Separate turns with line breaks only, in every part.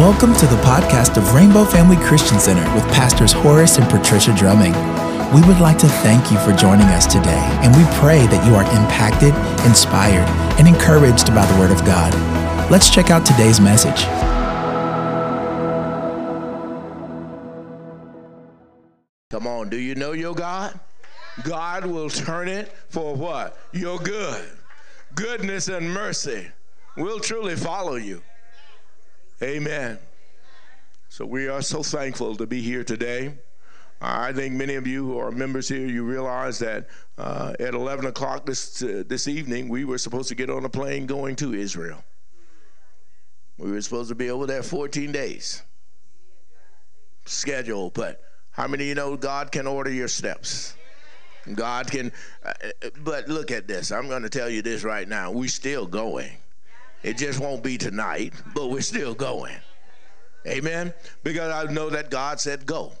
Welcome to the podcast of Rainbow Family Christian Center with Pastors Horace and Patricia Drumming. We would like to thank you for joining us today, and we pray that you are impacted, inspired, and encouraged by the Word of God. Let's check out today's message.
Come on, do you know your God? God will turn it for what? Your good. Goodness and mercy will truly follow you. Amen. So we are so thankful to be here today. I think many of you who are members here, you realize that uh, at 11 o'clock this, uh, this evening, we were supposed to get on a plane going to Israel. We were supposed to be over there 14 days schedule, but how many of you know God can order your steps? God can, uh, but look at this. I'm going to tell you this right now. We're still going. It just won't be tonight, but we're still going. Amen? Because I know that God said go.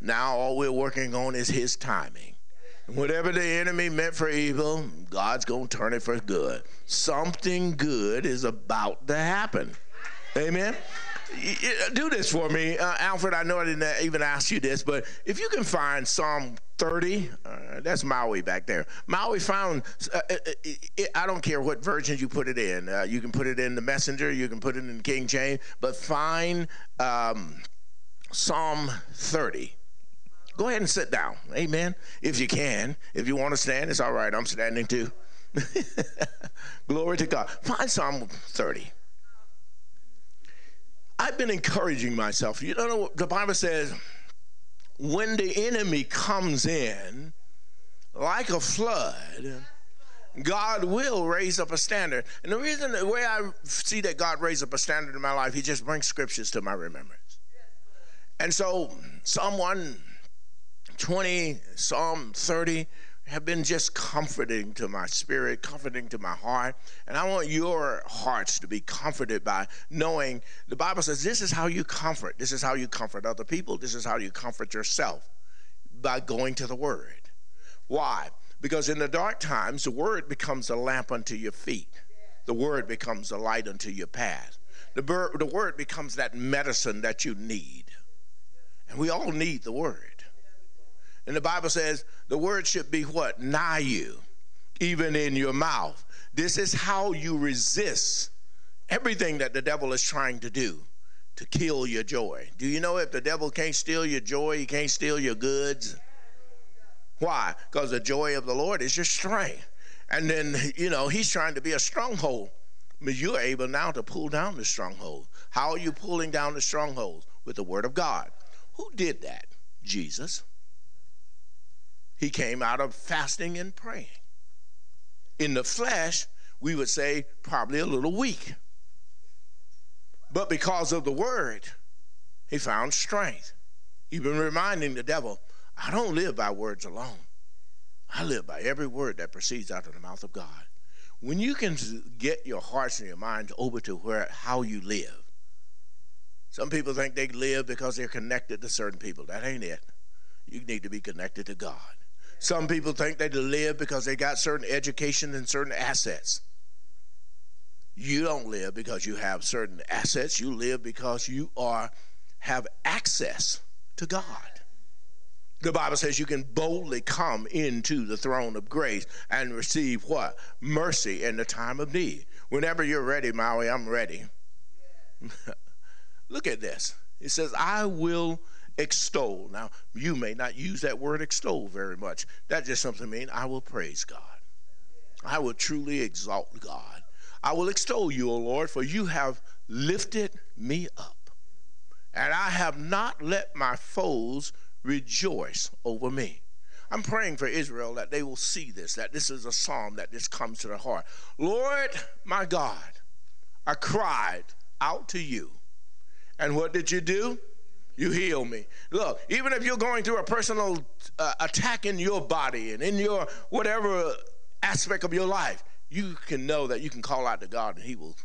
Now all we're working on is His timing. Whatever the enemy meant for evil, God's going to turn it for good. Something good is about to happen. Amen? Do this for me, uh, Alfred. I know I didn't even ask you this, but if you can find Psalm 30, uh, that's Maui back there. Maui found, uh, uh it, it, I don't care what version you put it in. Uh, you can put it in the Messenger, you can put it in King James, but find um, Psalm 30. Go ahead and sit down. Amen. If you can. If you want to stand, it's all right. I'm standing too. Glory to God. Find Psalm 30. I've been encouraging myself. You know the Bible says when the enemy comes in like a flood, God will raise up a standard. And the reason, the way I see that God raised up a standard in my life, He just brings scriptures to my remembrance. And so, Psalm 120, Psalm 30, have been just comforting to my spirit, comforting to my heart. And I want your hearts to be comforted by knowing the Bible says this is how you comfort. This is how you comfort other people. This is how you comfort yourself by going to the Word. Why? Because in the dark times, the Word becomes a lamp unto your feet, the Word becomes a light unto your path. The, the Word becomes that medicine that you need. And we all need the Word. And the Bible says the word should be what? Nigh you, even in your mouth. This is how you resist everything that the devil is trying to do to kill your joy. Do you know if the devil can't steal your joy, he can't steal your goods? Why? Because the joy of the Lord is your strength. And then, you know, he's trying to be a stronghold. But you're able now to pull down the stronghold. How are you pulling down the stronghold? With the word of God. Who did that? Jesus. He came out of fasting and praying. In the flesh, we would say probably a little weak. But because of the word, he found strength. Even reminding the devil, I don't live by words alone. I live by every word that proceeds out of the mouth of God. When you can get your hearts and your minds over to where how you live. Some people think they live because they're connected to certain people. That ain't it. You need to be connected to God. Some people think they live because they got certain education and certain assets. You don't live because you have certain assets. You live because you are have access to God. The Bible says you can boldly come into the throne of grace and receive what? Mercy in the time of need. Whenever you're ready, Maui, I'm ready. Look at this. It says, I will extol. Now, you may not use that word extol very much. That just something mean I will praise God. I will truly exalt God. I will extol you, O Lord, for you have lifted me up. And I have not let my foes rejoice over me. I'm praying for Israel that they will see this, that this is a psalm, that this comes to their heart. Lord, my God, I cried out to you. And what did you do? You heal me. Look, even if you're going through a personal uh, attack in your body and in your whatever aspect of your life, you can know that you can call out to God and He will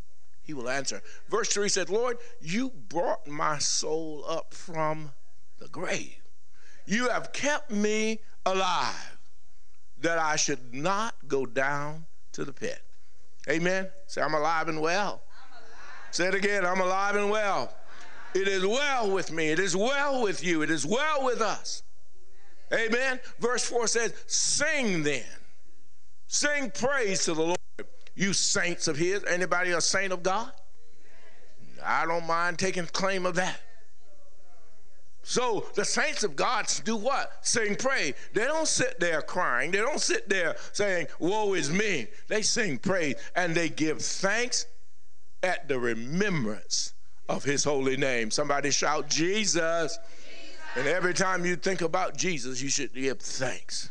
He will answer. Verse 3 said, Lord, you brought my soul up from the grave. You have kept me alive that I should not go down to the pit. Amen. Say, I'm alive and well. Say it again I'm alive and well. It is well with me. It is well with you. It is well with us. Amen. Verse 4 says, Sing then. Sing praise to the Lord. You saints of His. Anybody a saint of God? I don't mind taking claim of that. So the saints of God do what? Sing praise. They don't sit there crying. They don't sit there saying, Woe is me. They sing praise and they give thanks at the remembrance of his holy name. Somebody shout, Jesus. Jesus. And every time you think about Jesus, you should give thanks.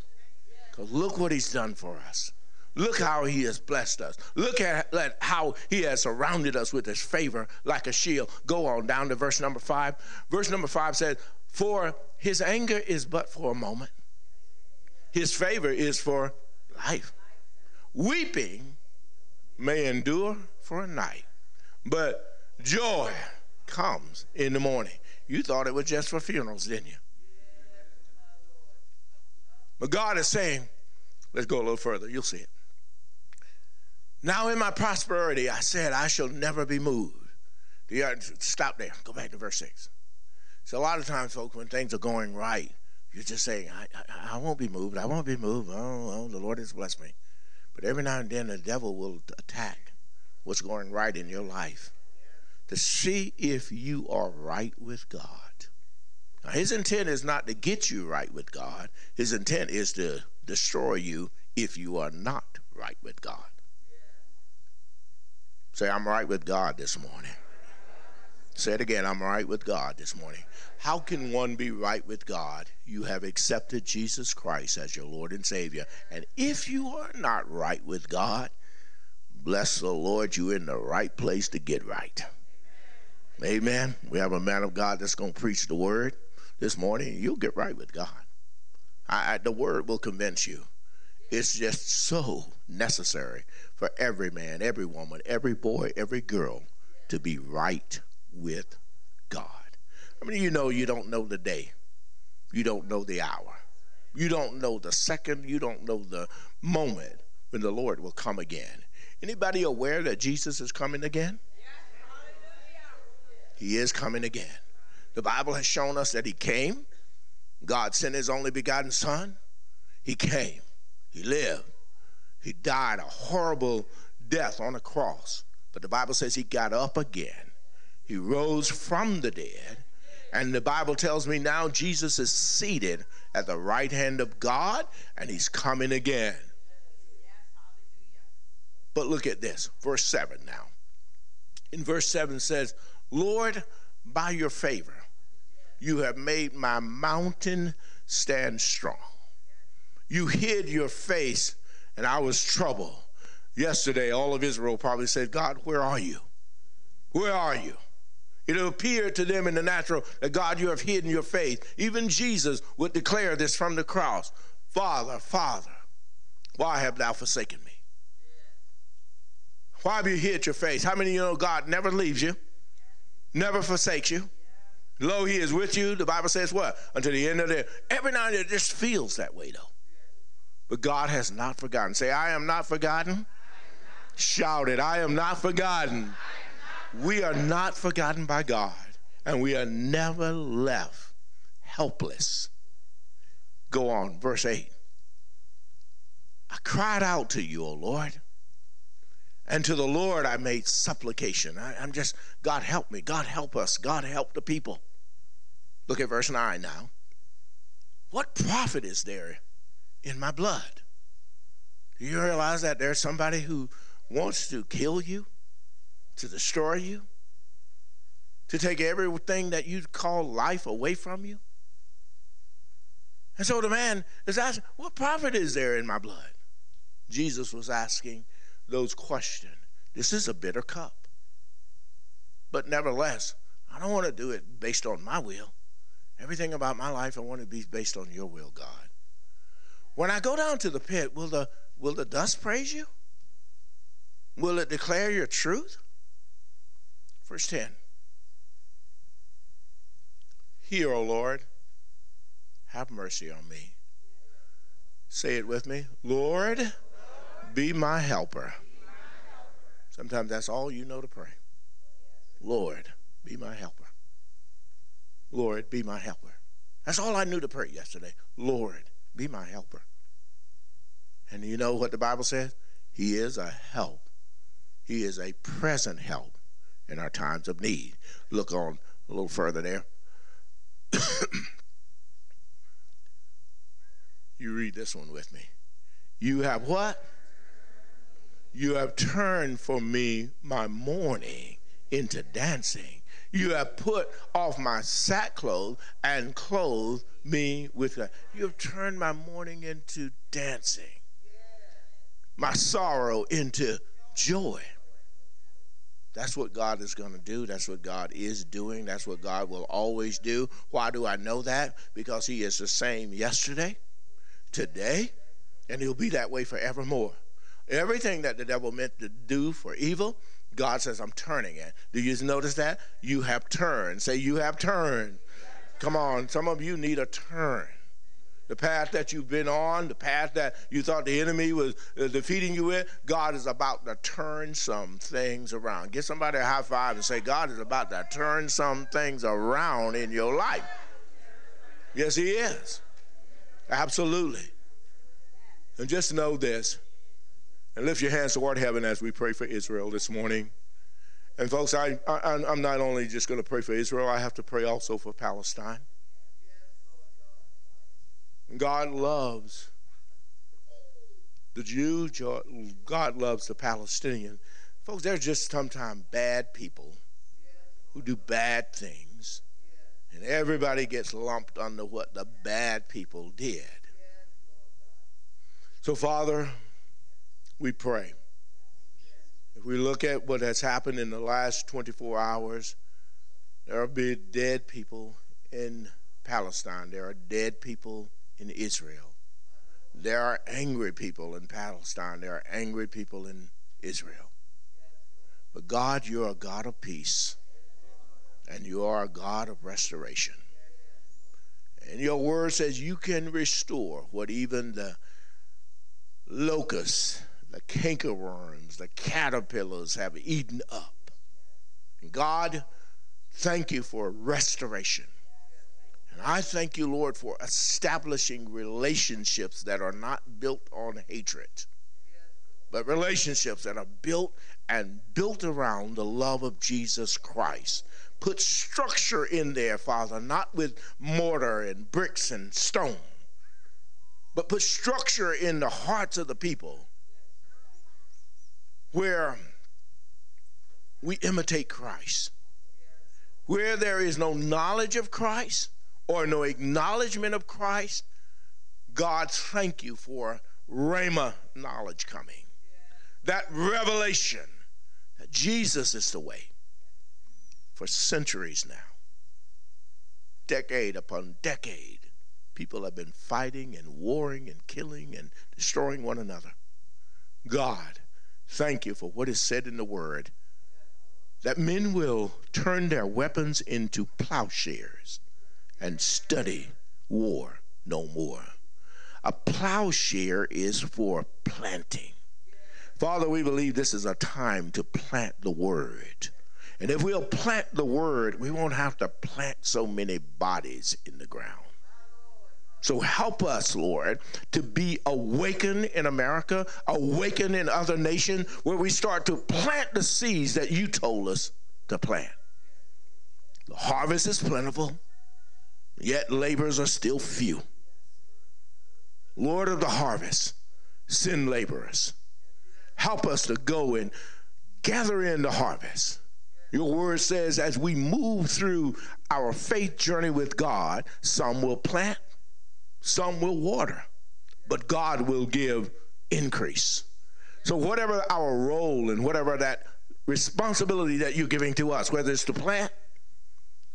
Because look what he's done for us. Look how he has blessed us. Look at, at, how he has surrounded us with his favor like a shield. Go on down to verse number five. Verse number five says, For his anger is but for a moment, his favor is for life. Weeping may endure for a night, but joy comes in the morning. You thought it was just for funerals, didn't you? But God is saying, let's go a little further. You'll see it. Now in my prosperity, I said, I shall never be moved. Stop there. Go back to verse 6. So a lot of times, folks, when things are going right, you're just saying, I, I, I won't be moved. I won't be moved. Oh, oh, the Lord has blessed me. But every now and then, the devil will attack what's going right in your life to see if you are right with God. Now, his intent is not to get you right with God, his intent is to destroy you if you are not right with God. Say, I'm right with God this morning. Say it again, I'm right with God this morning. How can one be right with God? You have accepted Jesus Christ as your Lord and Savior. And if you are not right with God, bless the Lord, you're in the right place to get right. Amen. We have a man of God that's going to preach the word this morning. You'll get right with God. I, I, the word will convince you. It's just so necessary for every man, every woman, every boy, every girl to be right with God. I mean, you know, you don't know the day, you don't know the hour, you don't know the second, you don't know the moment when the Lord will come again. Anybody aware that Jesus is coming again? He is coming again. The Bible has shown us that He came. God sent His only begotten Son. He came. He lived. He died a horrible death on a cross. But the Bible says He got up again. He rose from the dead. And the Bible tells me now Jesus is seated at the right hand of God and He's coming again. But look at this, verse 7 now. In verse 7 says, Lord, by your favor, you have made my mountain stand strong. You hid your face, and I was troubled. Yesterday, all of Israel probably said, God, where are you? Where are you? It appeared to them in the natural that God, you have hidden your face. Even Jesus would declare this from the cross Father, Father, why have thou forsaken me? Why have you hid your face? How many of you know God never leaves you? Never forsakes you. Lo, he is with you. The Bible says what? Until the end of the every now and then it just feels that way though. But God has not forgotten. Say, I am not forgotten. Shout it, I am not forgotten. We are not forgotten by God, and we are never left helpless. Go on, verse 8. I cried out to you, O Lord. And to the Lord I made supplication. I, am just, God help me. God help us. God help the people. Look at verse 9 now. What profit is there in my blood? Do you realize that there's somebody who wants to kill you, to destroy you, to take everything that you call life away from you? And so the man is asking, What profit is there in my blood? Jesus was asking, those questions. This is a bitter cup. But nevertheless, I don't want to do it based on my will. Everything about my life, I want to be based on your will, God. When I go down to the pit, will the, will the dust praise you? Will it declare your truth? Verse 10. Hear, O Lord, have mercy on me. Say it with me. Lord, be my helper. Sometimes that's all you know to pray. Lord, be my helper. Lord, be my helper. That's all I knew to pray yesterday. Lord, be my helper. And you know what the Bible says? He is a help. He is a present help in our times of need. Look on a little further there. you read this one with me. You have what? You have turned for me my mourning into dancing. You have put off my sackcloth and clothed me with that. You have turned my mourning into dancing, my sorrow into joy. That's what God is going to do. That's what God is doing. That's what God will always do. Why do I know that? Because He is the same yesterday, today, and He'll be that way forevermore. Everything that the devil meant to do for evil, God says, I'm turning it. Do you notice that? You have turned. Say, You have turned. Come on, some of you need a turn. The path that you've been on, the path that you thought the enemy was uh, defeating you with, God is about to turn some things around. Get somebody a high five and say, God is about to turn some things around in your life. Yes, He is. Absolutely. And just know this and lift your hands toward heaven as we pray for Israel this morning. And folks, I, I, am not only just going to pray for Israel, I have to pray also for Palestine. God loves the Jew, God loves the Palestinian. Folks, there's just sometimes bad people who do bad things, and everybody gets lumped under what the bad people did. So, Father, we pray. If we look at what has happened in the last 24 hours, there are been dead people in Palestine. There are dead people in Israel. There are angry people in Palestine. There are angry people in Israel. But God, you're a God of peace, and you are a God of restoration. And your word says you can restore what even the locusts the cankerworms, the caterpillars have eaten up. And God, thank you for restoration. And I thank you, Lord, for establishing relationships that are not built on hatred, but relationships that are built and built around the love of Jesus Christ. Put structure in there, Father, not with mortar and bricks and stone, but put structure in the hearts of the people where we imitate Christ. Where there is no knowledge of Christ or no acknowledgement of Christ, God, thank you for Rhema knowledge coming. That revelation that Jesus is the way for centuries now. Decade upon decade, people have been fighting and warring and killing and destroying one another. God, Thank you for what is said in the word that men will turn their weapons into plowshares and study war no more. A plowshare is for planting. Father, we believe this is a time to plant the word. And if we'll plant the word, we won't have to plant so many bodies in the ground. So help us, Lord, to be awakened in America, awakened in other nations, where we start to plant the seeds that you told us to plant. The harvest is plentiful, yet laborers are still few. Lord of the harvest, send laborers. Help us to go and gather in the harvest. Your word says, as we move through our faith journey with God, some will plant, some will water, but God will give increase. So, whatever our role and whatever that responsibility that you're giving to us, whether it's to plant,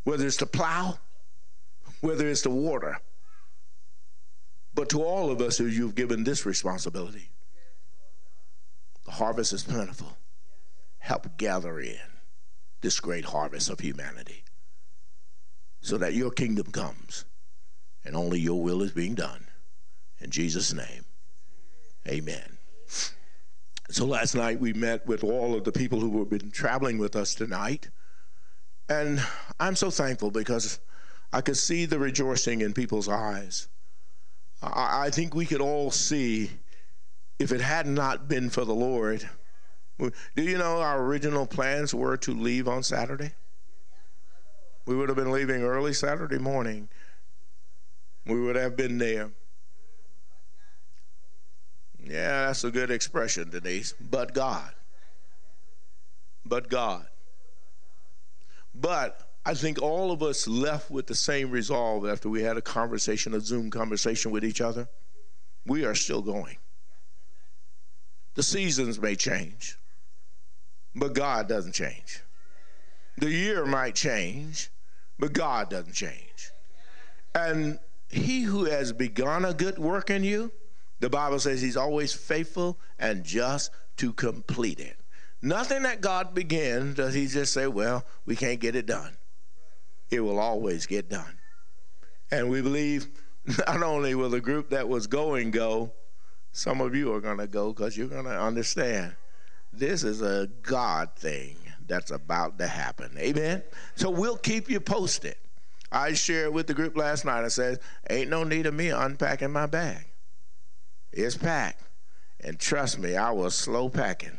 whether it's to plow, whether it's to water, but to all of us who you've given this responsibility, the harvest is plentiful. Help gather in this great harvest of humanity so that your kingdom comes and only your will is being done. In Jesus' name, amen. So last night we met with all of the people who have been traveling with us tonight. And I'm so thankful because I could see the rejoicing in people's eyes. I, I think we could all see if it had not been for the Lord. Do you know our original plans were to leave on Saturday? We would have been leaving early Saturday morning. We would have been there. Yeah, that's a good expression, Denise. But God. But God. But I think all of us left with the same resolve after we had a conversation, a Zoom conversation with each other. We are still going. The seasons may change, but God doesn't change. The year might change, but God doesn't change. And he who has begun a good work in you, the Bible says he's always faithful and just to complete it. Nothing that God begins does he just say, well, we can't get it done. It will always get done. And we believe not only will the group that was going go, some of you are going to go because you're going to understand this is a God thing that's about to happen. Amen. So we'll keep you posted. I shared with the group last night. I said, Ain't no need of me unpacking my bag. It's packed. And trust me, I was slow packing.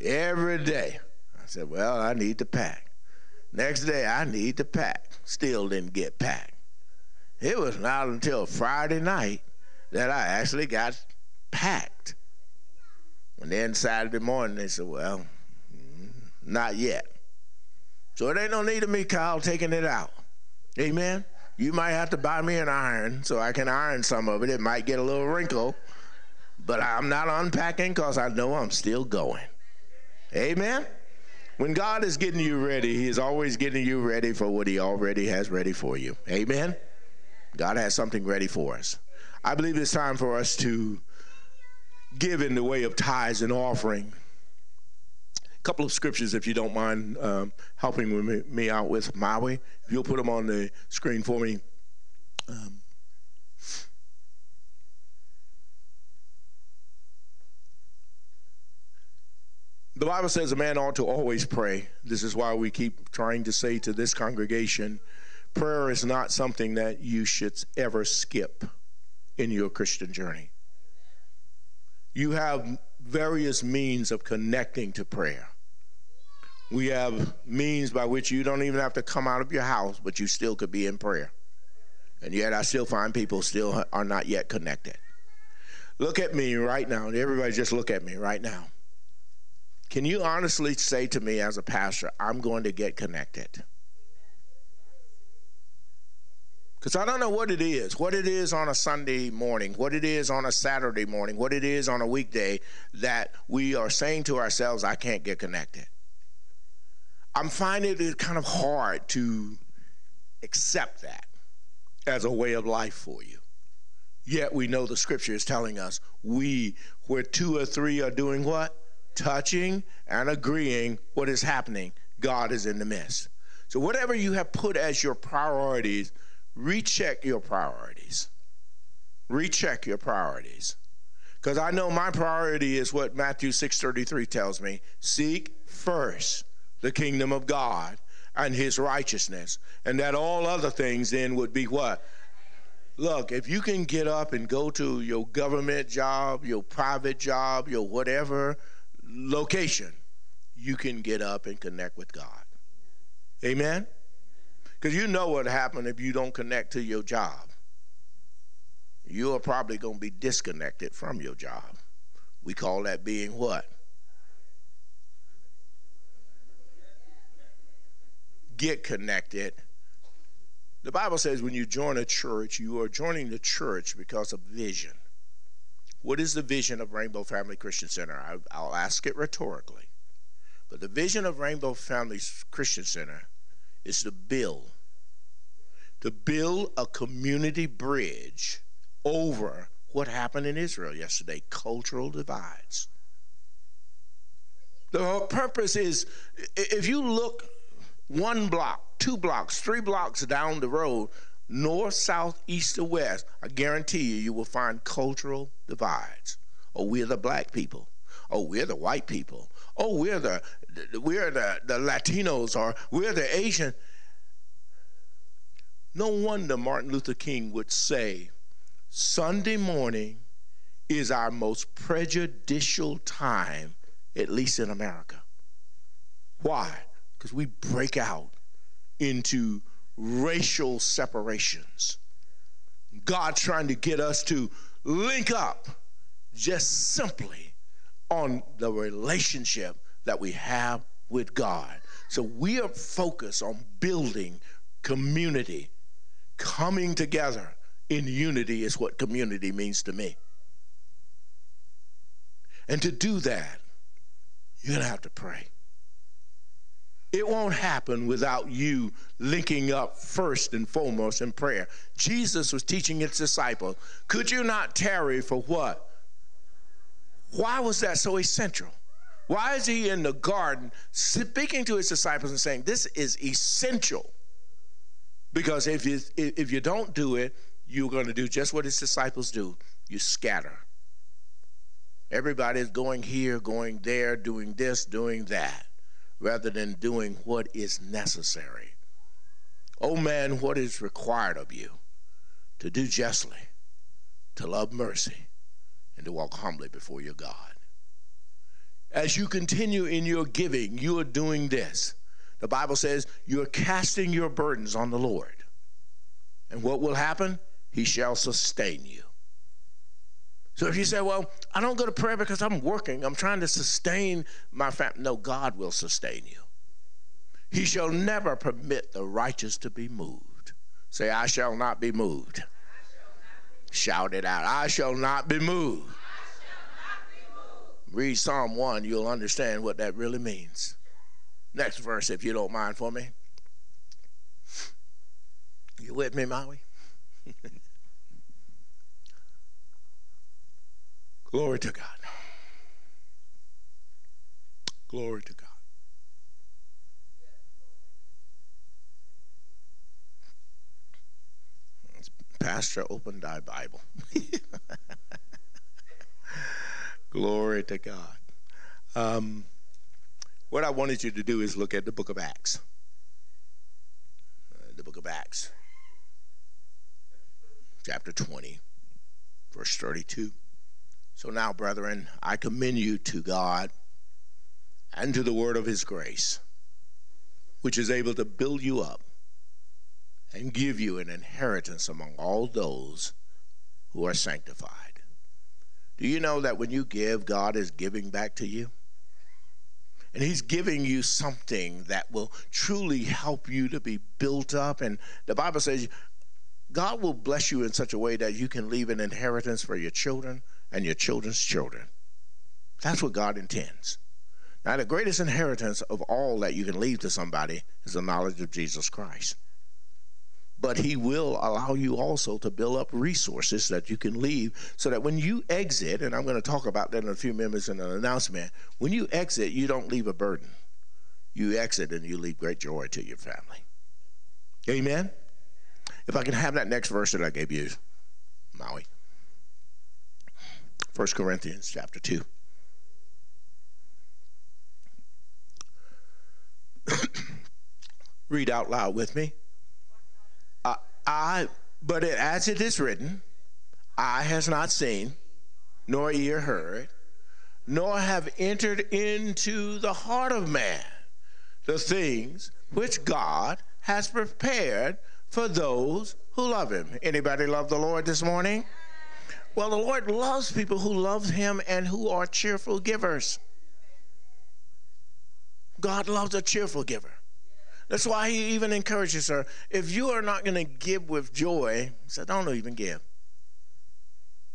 Every day. I said, Well, I need to pack. Next day, I need to pack. Still didn't get packed. It was not until Friday night that I actually got packed. And then Saturday morning, they said, Well, mm, not yet. So it ain't no need of me, Kyle, taking it out. Amen. You might have to buy me an iron so I can iron some of it. It might get a little wrinkle, but I'm not unpacking because I know I'm still going. Amen. When God is getting you ready, He is always getting you ready for what He already has ready for you. Amen. God has something ready for us. I believe it's time for us to give in the way of tithes and offering couple of scriptures, if you don't mind um, helping me, me, out with Maui. If you'll put them on the screen for me. Um, the Bible says a man ought to always pray. This is why we keep trying to say to this congregation prayer is not something that you should ever skip in your Christian journey. You have various means of connecting to prayer. We have means by which you don't even have to come out of your house, but you still could be in prayer. And yet I still find people still are not yet connected. Look at me right now. Everybody just look at me right now. Can you honestly say to me as a pastor, I'm going to get connected? Because I don't know what it is, what it is on a Sunday morning, what it is on a Saturday morning, what it is on a weekday that we are saying to ourselves, I can't get connected. I'm finding it kind of hard to accept that as a way of life for you. Yet we know the scripture is telling us we, where two or three are doing what? Touching and agreeing what is happening, God is in the midst. So, whatever you have put as your priorities, recheck your priorities. Recheck your priorities. Because I know my priority is what Matthew 6:33 tells me. Seek first the kingdom of God and his righteousness, and that all other things then would be what? Look, if you can get up and go to your government job, your private job, your whatever location, you can get up and connect with God. Amen? Because you know what happened if you don't connect to your job. You are probably going to be disconnected from your job. We call that being what? get connected. The Bible says when you join a church, you are joining the church because of vision. What is the vision of Rainbow Family Christian Center? I, will ask it rhetorically. But the vision of Rainbow Family Christian Center is to build, to build a community bridge over what happened in Israel yesterday cultural divides. The whole purpose is if you look one block, two blocks, three blocks down the road, north, south, east, or west, I guarantee you, you will find cultural divides. Oh, we're the black people. Oh, we're the white people. Oh, we're the we're the, the Latinos or we're the Asian. No wonder Martin Luther King would say, Sunday morning is our most prejudicial time, at least in America. Why? Because we break out into racial separations. God trying to get us to link up just simply on the relationship that we have with God. So we are focused on building community, coming together in unity is what community means to me. And to do that, you're going to have to pray. It won't happen without you linking up first and foremost in prayer. Jesus was teaching his disciples, could you not tarry for what? Why was that so essential? Why is he in the garden speaking to his disciples and saying, This is essential? Because if you, if you don't do it, you're going to do just what his disciples do you scatter. Everybody is going here, going there, doing this, doing that, rather than doing what is necessary. Oh man, what is required of you? To do justly, to love mercy, and to walk humbly before your God. As you continue in your giving, you are doing this. The Bible says you're casting your burdens on the Lord. And what will happen? He shall sustain you. So if you say, well, I don't go to prayer because I'm working, I'm trying to sustain my family. No, God will sustain you. He shall never permit the righteous to be moved. Say, I shall not be moved. Shout it out. I shall not be moved. Read Psalm 1, you'll understand what that really means. Next verse, if you don't mind for me. You with me, Maui? Glory to God. Glory to God. Pastor, open thy Bible. Glory to God. Um, what I wanted you to do is look at the book of Acts. Uh, the book of Acts, chapter 20, verse 32. So now, brethren, I commend you to God and to the word of his grace, which is able to build you up and give you an inheritance among all those who are sanctified. Do you know that when you give, God is giving back to you? And he's giving you something that will truly help you to be built up. And the Bible says God will bless you in such a way that you can leave an inheritance for your children and your children's children. That's what God intends. Now, the greatest inheritance of all that you can leave to somebody is the knowledge of Jesus Christ. But He will allow you also to build up resources that you can leave so that when you exit, and I'm going to talk about that in a few minutes in an announcement, when you exit, you don't leave a burden. You exit and you leave great joy to your family. Amen? If I can have that next verse that I gave you, Maui. 1 Corinthians chapter 2. Read out loud with me. I, but it, as it is written, eye has not seen, nor ear heard, nor have entered into the heart of man the things which God has prepared for those who love him. Anybody love the Lord this morning? Well, the Lord loves people who love Him and who are cheerful givers. God loves a cheerful giver. That's why He even encourages her. If you are not going to give with joy, He said, don't even give.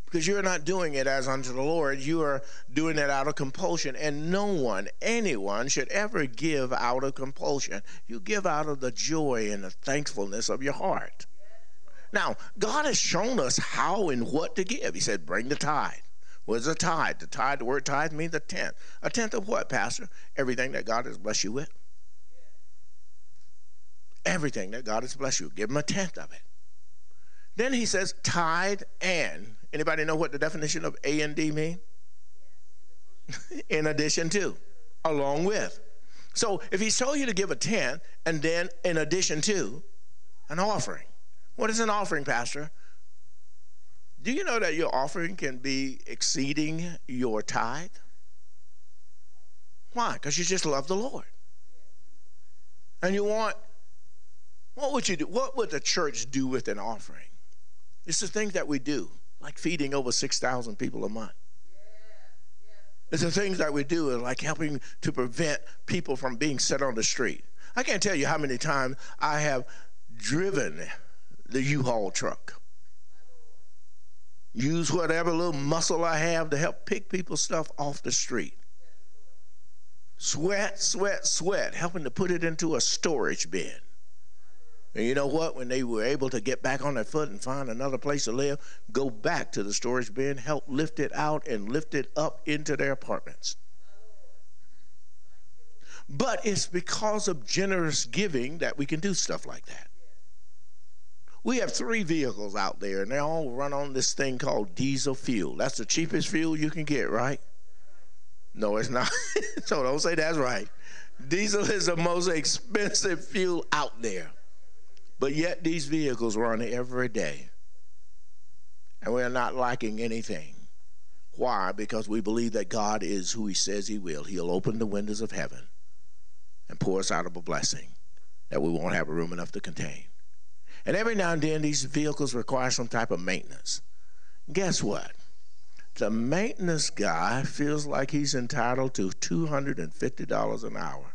Because you're not doing it as unto the Lord, you are doing it out of compulsion. And no one, anyone, should ever give out of compulsion. You give out of the joy and the thankfulness of your heart. Now, God has shown us how and what to give. He said, bring the tithe. What is a tithe? The tithe, the word tithe means a tenth. A tenth of what, Pastor? Everything that God has blessed you with. Everything that God has blessed you. Give him a tenth of it. Then he says tithe and. Anybody know what the definition of A and D mean? In addition to. along with. So if he's told you to give a tenth and then in addition to an offering. What is an offering, Pastor? Do you know that your offering can be exceeding your tithe? Why? Because you just love the Lord. And you want, what would you do? What would the church do with an offering? It's the things that we do, like feeding over 6,000 people a month. It's the things that we do, uh, like helping to prevent people from being set on the street. I can't tell you how many times I have driven the U-Haul truck. Use whatever little muscle I have to help pick people's stuff off the street. Sweat, sweat, sweat, helping to put it into a storage bin. And you know what? When they were able to get back on their foot and find another place to live, go back to the storage bin, help lift it out and lift it up into their apartments. But it's because of generous giving that we can do stuff like that. We have three vehicles out there, and they all run on this thing called diesel fuel. That's the cheapest fuel you can get, right? No, it's not. so don't say that's right. Diesel is the most expensive fuel out there. But yet these vehicles run every day. And we're not lacking anything. Why? Because we believe that God is who He says He will. He'll open the windows of heaven and pour us out of a blessing that we won't have room enough to contain. And every now and then, these vehicles require some type of maintenance. Guess what? The maintenance guy feels like he's entitled to $250 an hour.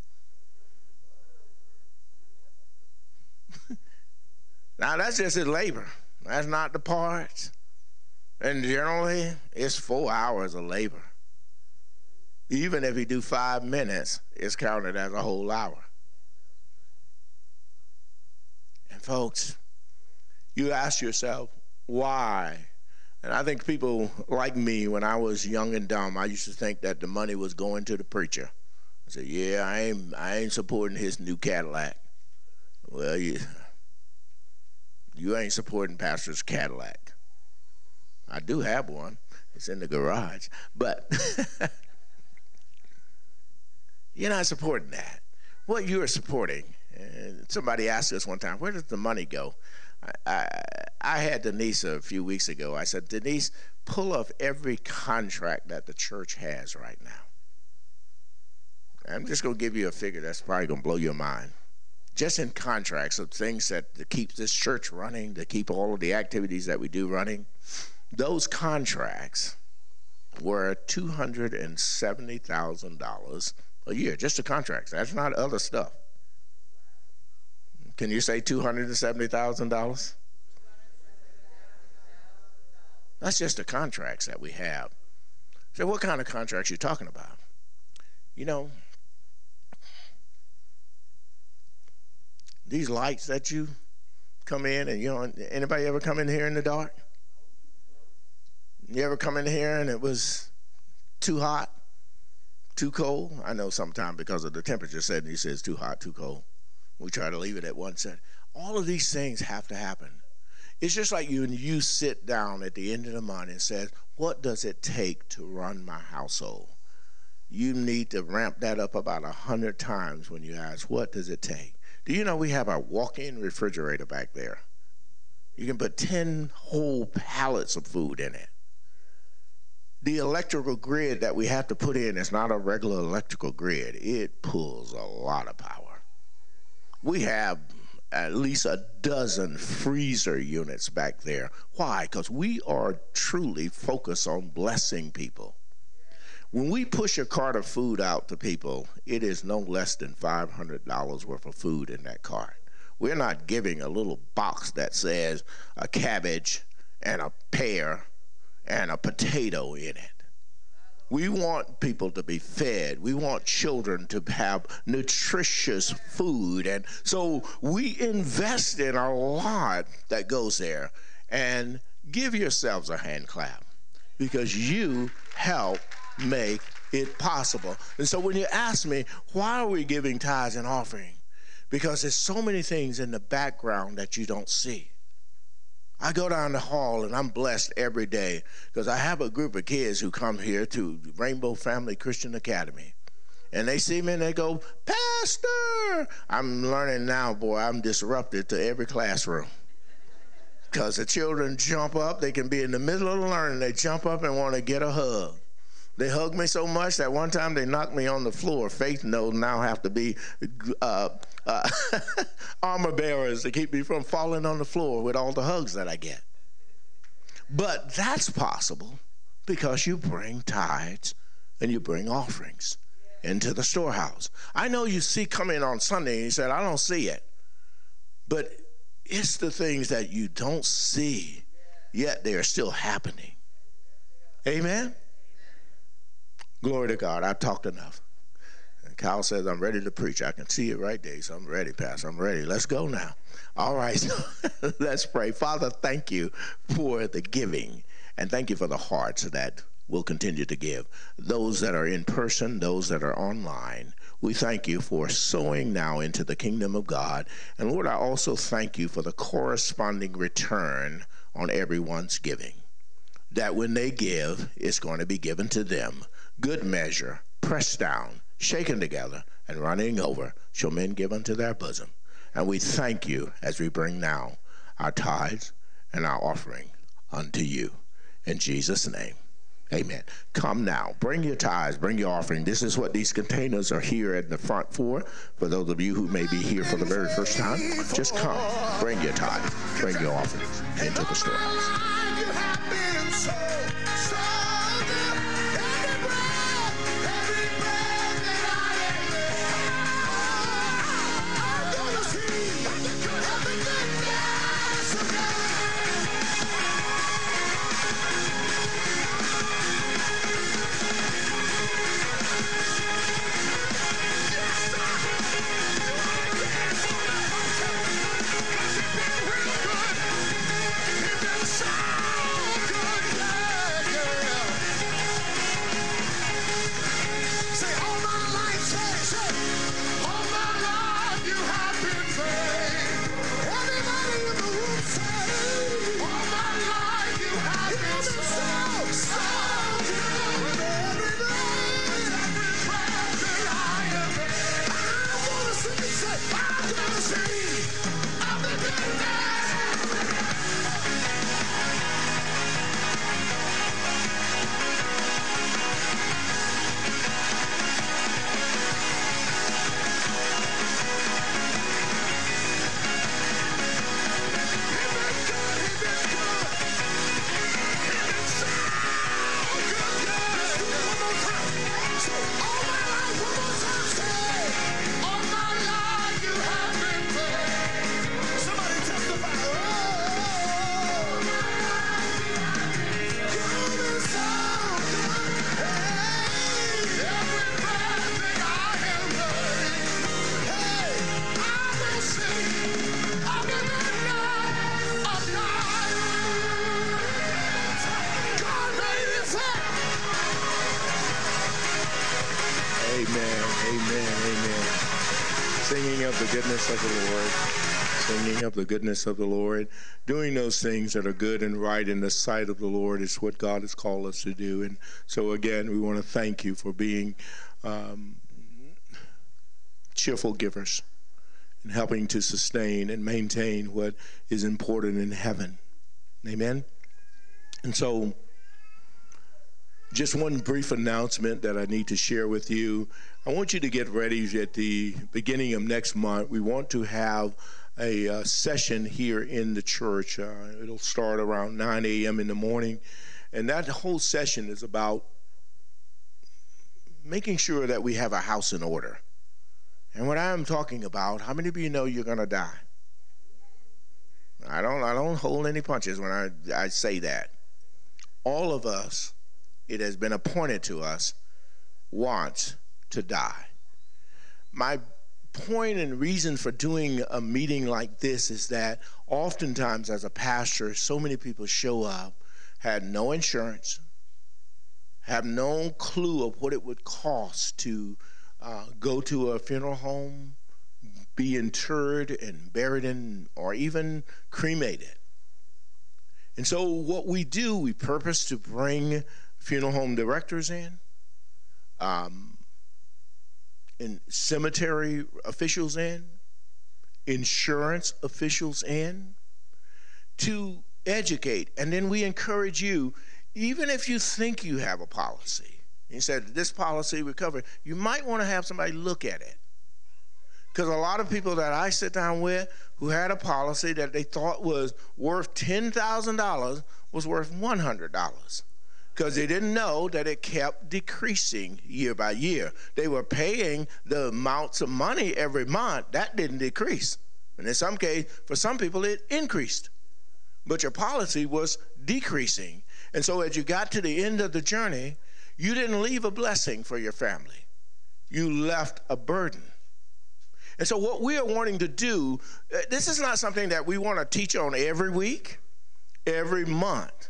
Now, that's just his labor, that's not the parts. And generally, it's four hours of labor. Even if he do five minutes, it's counted as a whole hour. And folks, you ask yourself, why? And I think people like me, when I was young and dumb, I used to think that the money was going to the preacher. I said, yeah, I ain't, I ain't supporting his new Cadillac. Well, you, you ain't supporting Pastor's Cadillac. I do have one. It's in the garage. But you're not supporting that. What you are supporting, and somebody asked us one time, where does the money go? I, I had Denise a few weeks ago. I said, Denise, pull up every contract that the church has right now. I'm just going to give you a figure that's probably going to blow your mind. Just in contracts of things that to keep this church running, to keep all of the activities that we do running, those contracts were $270,000 a year, just the contracts. That's not other stuff. Can you say $270,000? That's just the contracts that we have. So, what kind of contracts are you talking about? You know, these lights that you come in and you know, anybody ever come in here in the dark? You ever come in here and it was too hot, too cold? I know sometimes because of the temperature setting, he says too hot, too cold. We try to leave it at one set. All of these things have to happen. It's just like you and you sit down at the end of the month and says, what does it take to run my household? You need to ramp that up about a hundred times when you ask, what does it take? Do you know we have a walk-in refrigerator back there? You can put 10 whole pallets of food in it. The electrical grid that we have to put in is not a regular electrical grid. It pulls a lot of power we have at least a dozen freezer units back there. Why? Because we are truly focused on blessing people. When we push a cart of food out to people, it is no less than $500 worth of food in that cart. We're not giving a little box that says a cabbage and a pear and a potato in it. We want people to be fed. We want children to have nutritious food. And so we invest in a lot that goes there. And give yourselves a hand clap because you help make it possible. And so when you ask me, why are we giving tithes and offering? Because there's so many things in the background that you don't see. I go down the hall and I'm blessed every day because I have a group of kids who come here to Rainbow Family Christian Academy. and they see me and they go, Pastor. I'm learning now, boy, I'm disrupted to every classroom. Because the children jump up, they can be in the middle of learning, they jump up and want to get a hug. They hugged me so much that one time they knocked me on the floor. Faith knows now have to be uh, uh, armor bearers to keep me from falling on the floor with all the hugs that I get. But that's possible because you bring tithes and you bring offerings into the storehouse. I know you see coming on Sunday and you said, I don't see it. But it's the things that you don't see, yet they are still happening. Amen? Glory to God. I've talked enough. And Kyle says, I'm ready to preach. I can see it right there. So I'm ready, Pastor. I'm ready. Let's go now. All right. let's pray. Father, thank you for the giving. And thank you for the hearts that will continue to give. Those that are in person, those that are online, we thank you for sowing now into the kingdom of God. And Lord, I also thank you for the corresponding return on everyone's giving. That when they give, it's going to be given to them. Good measure, pressed down, shaken together, and running over, shall men give unto their bosom. And we thank you as we bring now our tithes and our offering unto you. In Jesus' name. Amen. Come now. Bring your tithes, bring your offering. This is what these containers are here at the front for. For those of you who may be here for the very first time, just come. Bring your tithe, bring your offering into the storehouse. The goodness of the Lord, doing those things that are good and right in the sight of the Lord is what God has called us to do. And so, again, we want to thank you for being um, cheerful givers and helping to sustain and maintain what is important in heaven. Amen. And so, just one brief announcement that I need to share with you. I want you to get ready at the beginning of next month. We want to have a uh, session here in the church. Uh, it'll start around 9 a.m. in the morning. And that whole session is about making sure that we have a house in order. And what I'm talking about, how many of you know you're going to die? I don't I don't hold any punches when I, I say that. All of us it has been appointed to us, wants to die. My point and reason for doing a meeting like this is that oftentimes, as a pastor, so many people show up, had no insurance, have no clue of what it would cost to uh, go to a funeral home, be interred and buried in, or even cremated. And so, what we do, we purpose to bring funeral home directors in, um, in cemetery officials in, insurance officials in, to educate. And then we encourage you, even if you think you have a policy, you said this policy we cover, you might want to have somebody look at it. Because a lot of people that I sit down with who had a policy that they thought was worth $10,000 was worth $100 because they didn't know that it kept decreasing year by year. They were paying the amounts of money every month. That didn't decrease. And in some case, for some people, it increased. But your policy was decreasing. And so as you got to the end of the journey, you didn't leave a blessing for your family. You left a burden. And so, what we are wanting to do, uh, this is not something that we want to teach on every week, every month,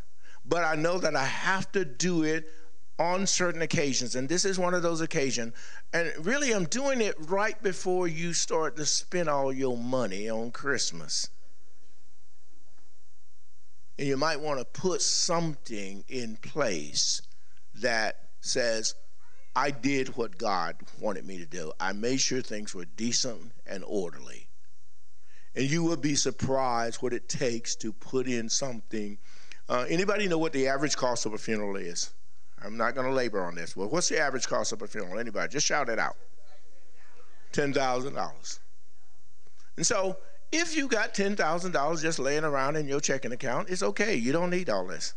but I know that I have to do it on certain occasions. And this is one of those occasions. And really, I'm doing it right before you start to spend all your money on Christmas. And you might want to put something in place that says, I did what God wanted me to do. I made sure things were decent and orderly. And you would be surprised what it takes to put in something. Uh, anybody know what the average cost of a funeral is? I'm not going to labor on this. Well, what's the average cost of a funeral? Anybody? Just shout it out. $10,000. And so, if you got $10,000 just laying around in your checking account, it's okay. You don't need all this.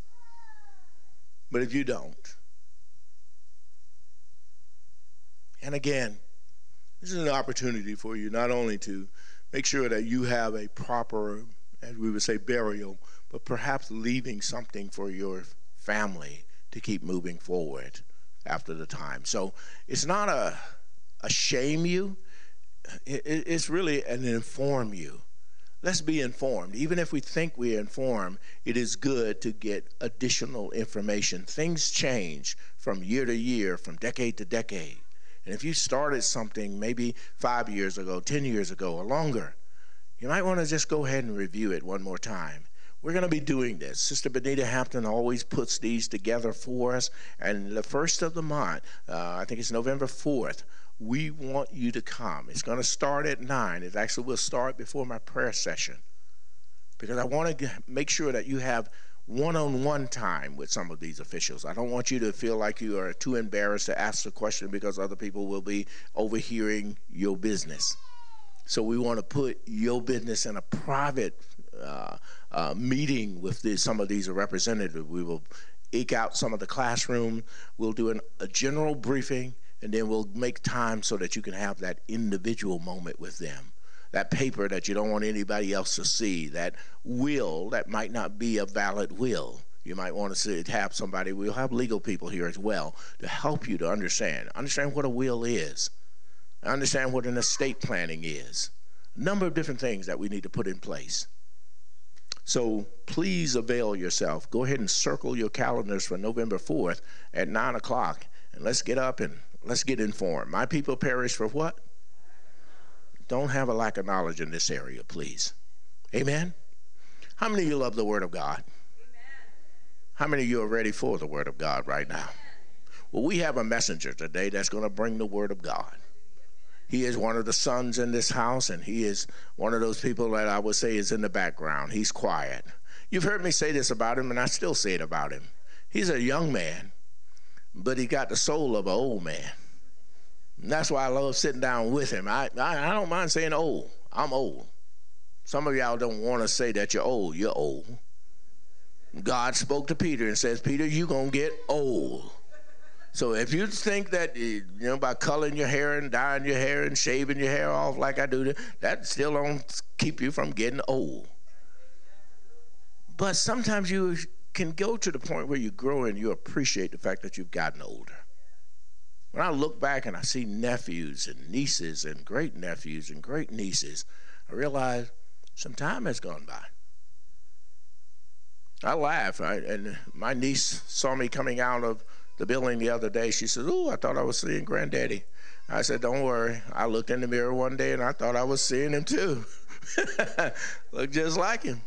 But if you don't, And again, this is an opportunity for you not only to make sure that you have a proper, as we would say, burial, but perhaps leaving something for your family to keep moving forward after the time. So it's not a, a shame you, it, it's really an inform you. Let's be informed. Even if we think we're informed, it is good to get additional information. Things change from year to year, from decade to decade. And if you started something maybe five years ago, 10 years ago, or longer, you might want to just go ahead and review it one more time. We're going to be doing this. Sister Benita Hampton always puts these together for us. And the first of the month, uh, I think it's November 4th, we want you to come. It's going to start at 9. It actually will start before my prayer session because I want to make sure that you have one on one time with some of these officials. I don't want you to feel like you are too embarrassed to ask the question because other people will be overhearing your business. So we want to put your business in a private uh, uh, meeting with this, some of these representatives. We will eke out some of the classroom. We'll do an, a general briefing, and then we'll make time so that you can have that individual moment with them that paper that you don't want anybody else to see, that will that might not be a valid will. You might want to see, have somebody, we'll have legal people here as well to help you to understand. Understand what a will is, understand what an estate planning is. A number of different things that we need to put in place. So please avail yourself. Go ahead and circle your calendars for November 4th at 9 o'clock, and let's get up and let's get informed. My people perish for what? Don't have a lack of knowledge in this area, please. Amen. How many of you love the Word of God? Amen. How many of you are ready for the Word of God right now? Well, we have a messenger today that's going to bring the Word of God. He is one of the sons in this house, and he is one of those people that I would say is in the background. He's quiet. You've heard me say this about him, and I still say it about him. He's a young man, but he got the soul of an old man. And that's why I love sitting down with him. I, I, I don't mind saying old. I'm old. Some of y'all don't want to say that you're old. You're old. God spoke to Peter and says, Peter, you're going to get old. So if you think that, eh, you know, by coloring your hair and dyeing your hair and shaving your hair off like I do, that still don't keep you from getting old. But sometimes you can go to the point where you grow and you appreciate the fact that you've gotten older. When I look back and I see nephews and nieces and great nephews and great nieces, I realize some time has gone by. I laugh, right? and my niece saw me coming out of the building the other day. She said, "Oh, I thought I was seeing Granddaddy." I said, "Don't worry." I looked in the mirror one day and I thought I was seeing him too. Looked just like him.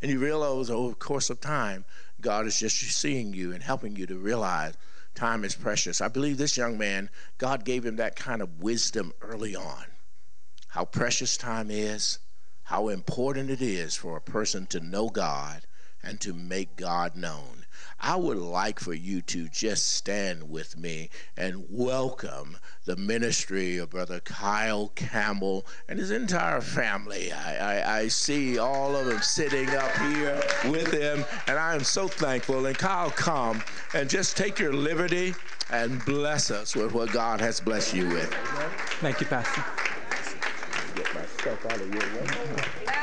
And you realize over the course of time, God is just seeing you and helping you to realize time is precious. I believe this young man, God gave him that kind of wisdom early on. How precious time is, how important it is for a person to know God and to make God known. I would like for you to just stand with me and welcome the ministry of Brother Kyle Campbell and his entire family. I, I, I, see all of them sitting up here with him, and I am so thankful. And Kyle, come and just take your liberty and bless us with what God has blessed you with.
Thank you, Pastor. Get my stuff out of here.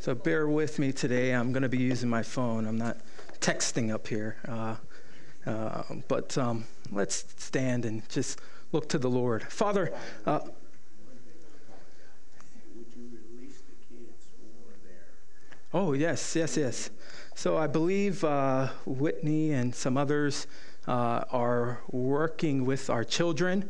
So bear with me today. I'm going to be using my phone. I'm not texting up here. Uh, uh, but um, let's stand and just look to the Lord. Father, uh, Oh, yes, yes, yes. So I believe uh, Whitney and some others uh, are working with our children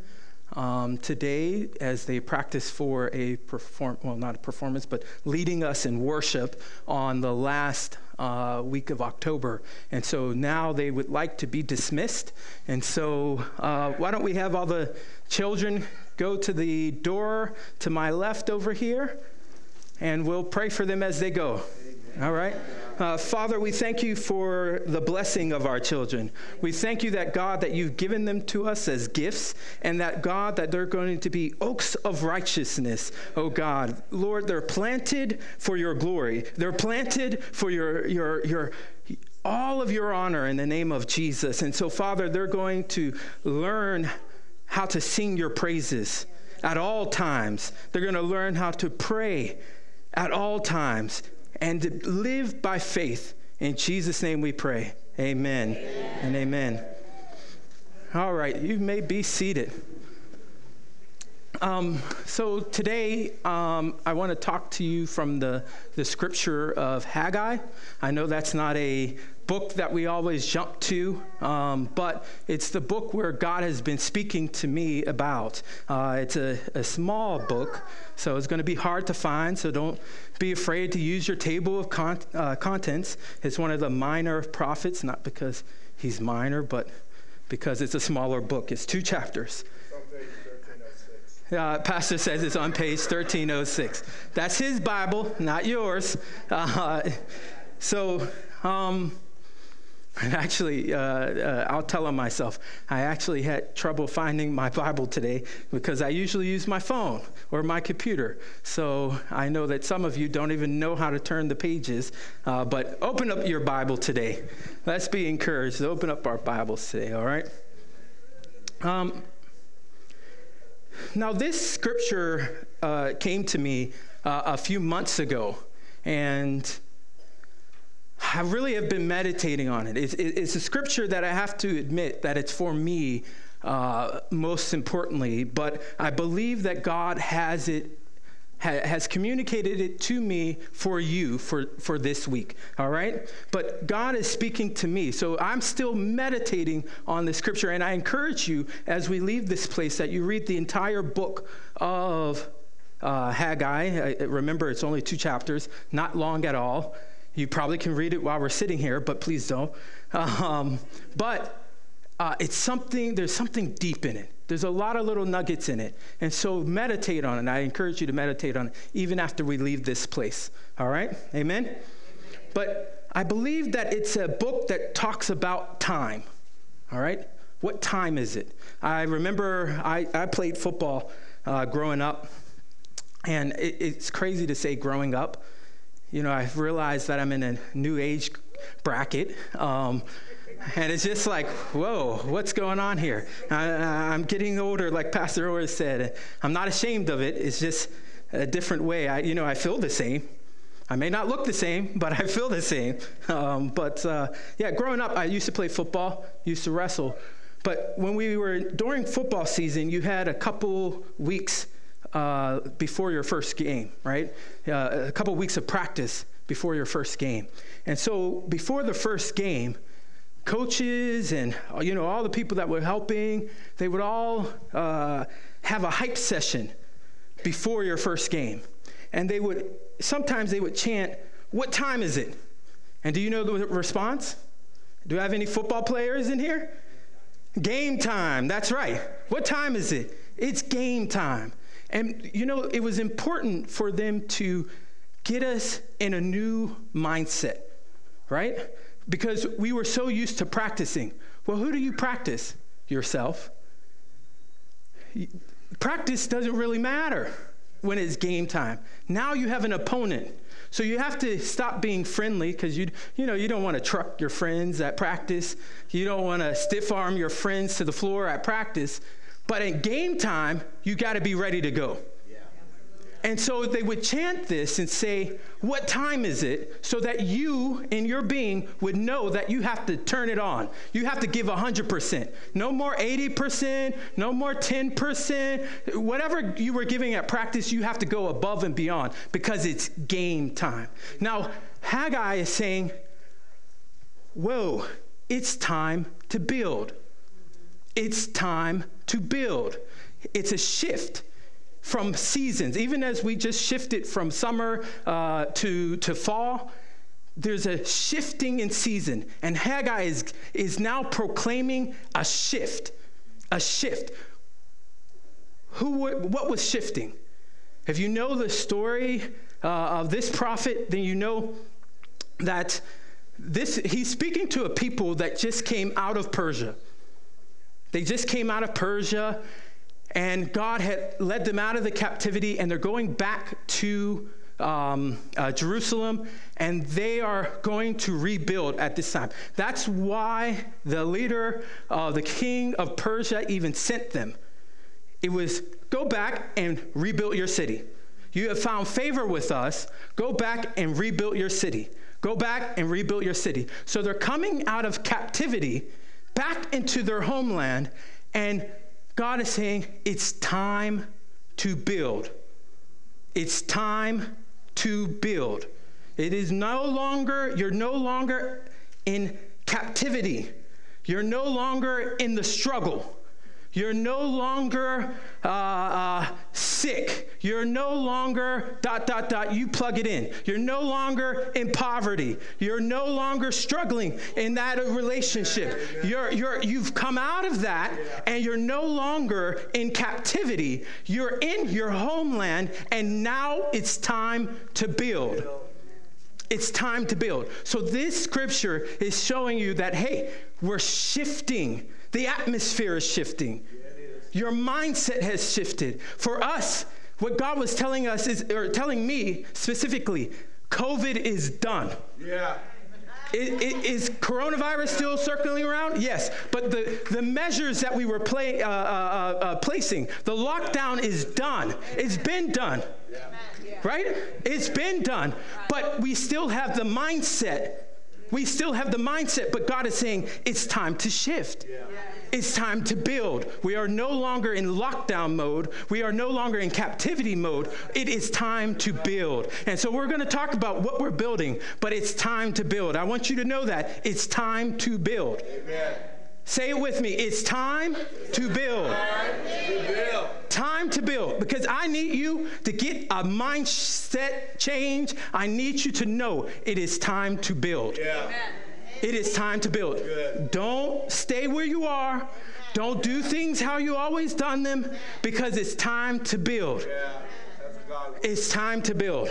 um, today as they practice for a perform well not a performance but leading us in worship on the last uh, week of October. And so now they would like to be dismissed. And so uh, why don't we have all the children go to the door to my left over here and we'll pray for them as they go all right uh, Father, we thank you for the blessing of our children. We thank you that, God, that you've given them to us as gifts, and that, God, that they're going to be oaks of righteousness, oh God. Lord, they're planted for your glory. They're planted for your, your, your, all of your honor in the name of Jesus. And so, Father, they're going to learn how to sing your praises at all times. They're going to learn how to pray at all times and to live by faith. In Jesus' name we pray. Amen, amen. and amen. All right, you may be seated. Um, so today, um, I want to talk to you from the, the scripture of Haggai. I know that's not a book that we always jump to, um, but it's the book where God has been speaking to me about. Uh, it's a, a, small book, so it's going to be hard to find, so don't be afraid to use your table of con- uh, contents. It's one of the minor prophets, not because he's minor, but because it's a smaller book. It's two chapters. Uh, Pastor says it's on page 1306. That's his Bible, not yours. Uh, so, um, actually, uh, uh, I'll tell on myself. I actually had trouble finding my Bible today because I usually use my phone or my computer. So I know that some of you don't even know how to turn the pages. Uh, but open up your Bible today. Let's be encouraged. Open up our Bibles today, all right? Um, now, this scripture uh, came to me uh, a few months ago, and I really have been meditating on it. It's, it's, a scripture that I have to admit that it's for me uh, most importantly, but I believe that God has it has communicated it to me for you for, for this week, all right? But God is speaking to me. So I'm still meditating on the scripture, and I encourage you as we leave this place that you read the entire book of uh, Haggai. I, remember, it's only two chapters, not long at all. You probably can read it while we're sitting here, but please don't. Um, but uh, it's something, there's something deep in it. There's a lot of little nuggets in it. And so meditate on it. I encourage you to meditate on it even after we leave this place. All right? Amen? But I believe that it's a book that talks about time. All right? What time is it? I remember I, I played football uh, growing up, and it, it's crazy to say growing up you know, I've realized that I'm in a new age bracket. Um, and it's just like, whoa, what's going on here? I, am getting older, like Pastor always said. I'm not ashamed of it. It's just a different way. I, you know, I feel the same. I may not look the same, but I feel the same. Um, but uh, yeah, growing up, I used to play football, used to wrestle. But when we were during football season, you had a couple weeks uh, before your first game, right? Uh, a couple weeks of practice before your first game. And so before the first game, coaches and you know all the people that were helping, they would all uh, have a hype session before your first game, and they would sometimes they would chant, "What time is it?" And do you know the response? Do I have any football players in here? Game time, that's right. What time is it? It's game time. And you know, it was important for them to get us in a new mindset, right? Because we were so used to practicing. Well, who do you practice? Yourself. Practice doesn't really matter when it's game time. Now you have an opponent. So you have to stop being friendly because you you know you don't want to truck your friends at practice. You don't want to stiff arm your friends to the floor at practice. But at game time, you got to be ready to go. And so they would chant this and say, What time is it? So that you, in your being, would know that you have to turn it on. You have to give 100%. No more 80%, no more 10%. Whatever you were giving at practice, you have to go above and beyond because it's game time. Now, Haggai is saying, Whoa, it's time to build. It's time to build. It's a shift from seasons. Even as we just shifted from summer uh, to, to fall, there's a shifting in season. And Haggai is, is now proclaiming a shift. A shift. Who, what was shifting? If you know the story uh, of this prophet, then you know that this, he's speaking to a people that just came out of Persia. They just came out of Persia and God had led them out of the captivity, and they're going back to um, uh, Jerusalem, and they are going to rebuild at this time. That's why the leader, uh, the king of Persia, even sent them. It was go back and rebuild your city. You have found favor with us. Go back and rebuild your city. Go back and rebuild your city. So they're coming out of captivity back into their homeland, and God is saying it's time to build. It's time to build. It is no longer, you're no longer in captivity. You're no longer in the struggle. You're no longer uh, uh, sick. You're no longer dot, dot, dot. You plug it in. You're no longer in poverty. You're no longer struggling in that relationship. You're, you're, you've come out of that and you're no longer in captivity. You're in your homeland and now it's time to build. It's time to build. So this scripture is showing you that, hey, we're shifting the atmosphere is shifting. Your mindset has shifted. For us, what God was telling us is, or telling me specifically, COVID is done. Yeah. It, it, is coronavirus still circling around? Yes, but the, the measures that we were play, uh, uh, uh, uh placing, the lockdown is done. It's been done. Right? It's been done. But we still have the mindset we still have the mindset, but God is saying it's time to shift. Yeah. It's time to build. We are no longer in lockdown mode. We are no longer in captivity mode. It is time to build. And so we're going to talk about what we're building, but it's time to build. I want you to know that it's time to build. Amen. Say it with me. It's time to build. Time to build. Because I need you to get a mindset change. I need you to know it is time to build. Yeah. It is time to build. Don't stay where you are. Don't do things how you always done them because it's time to build. It's time to build.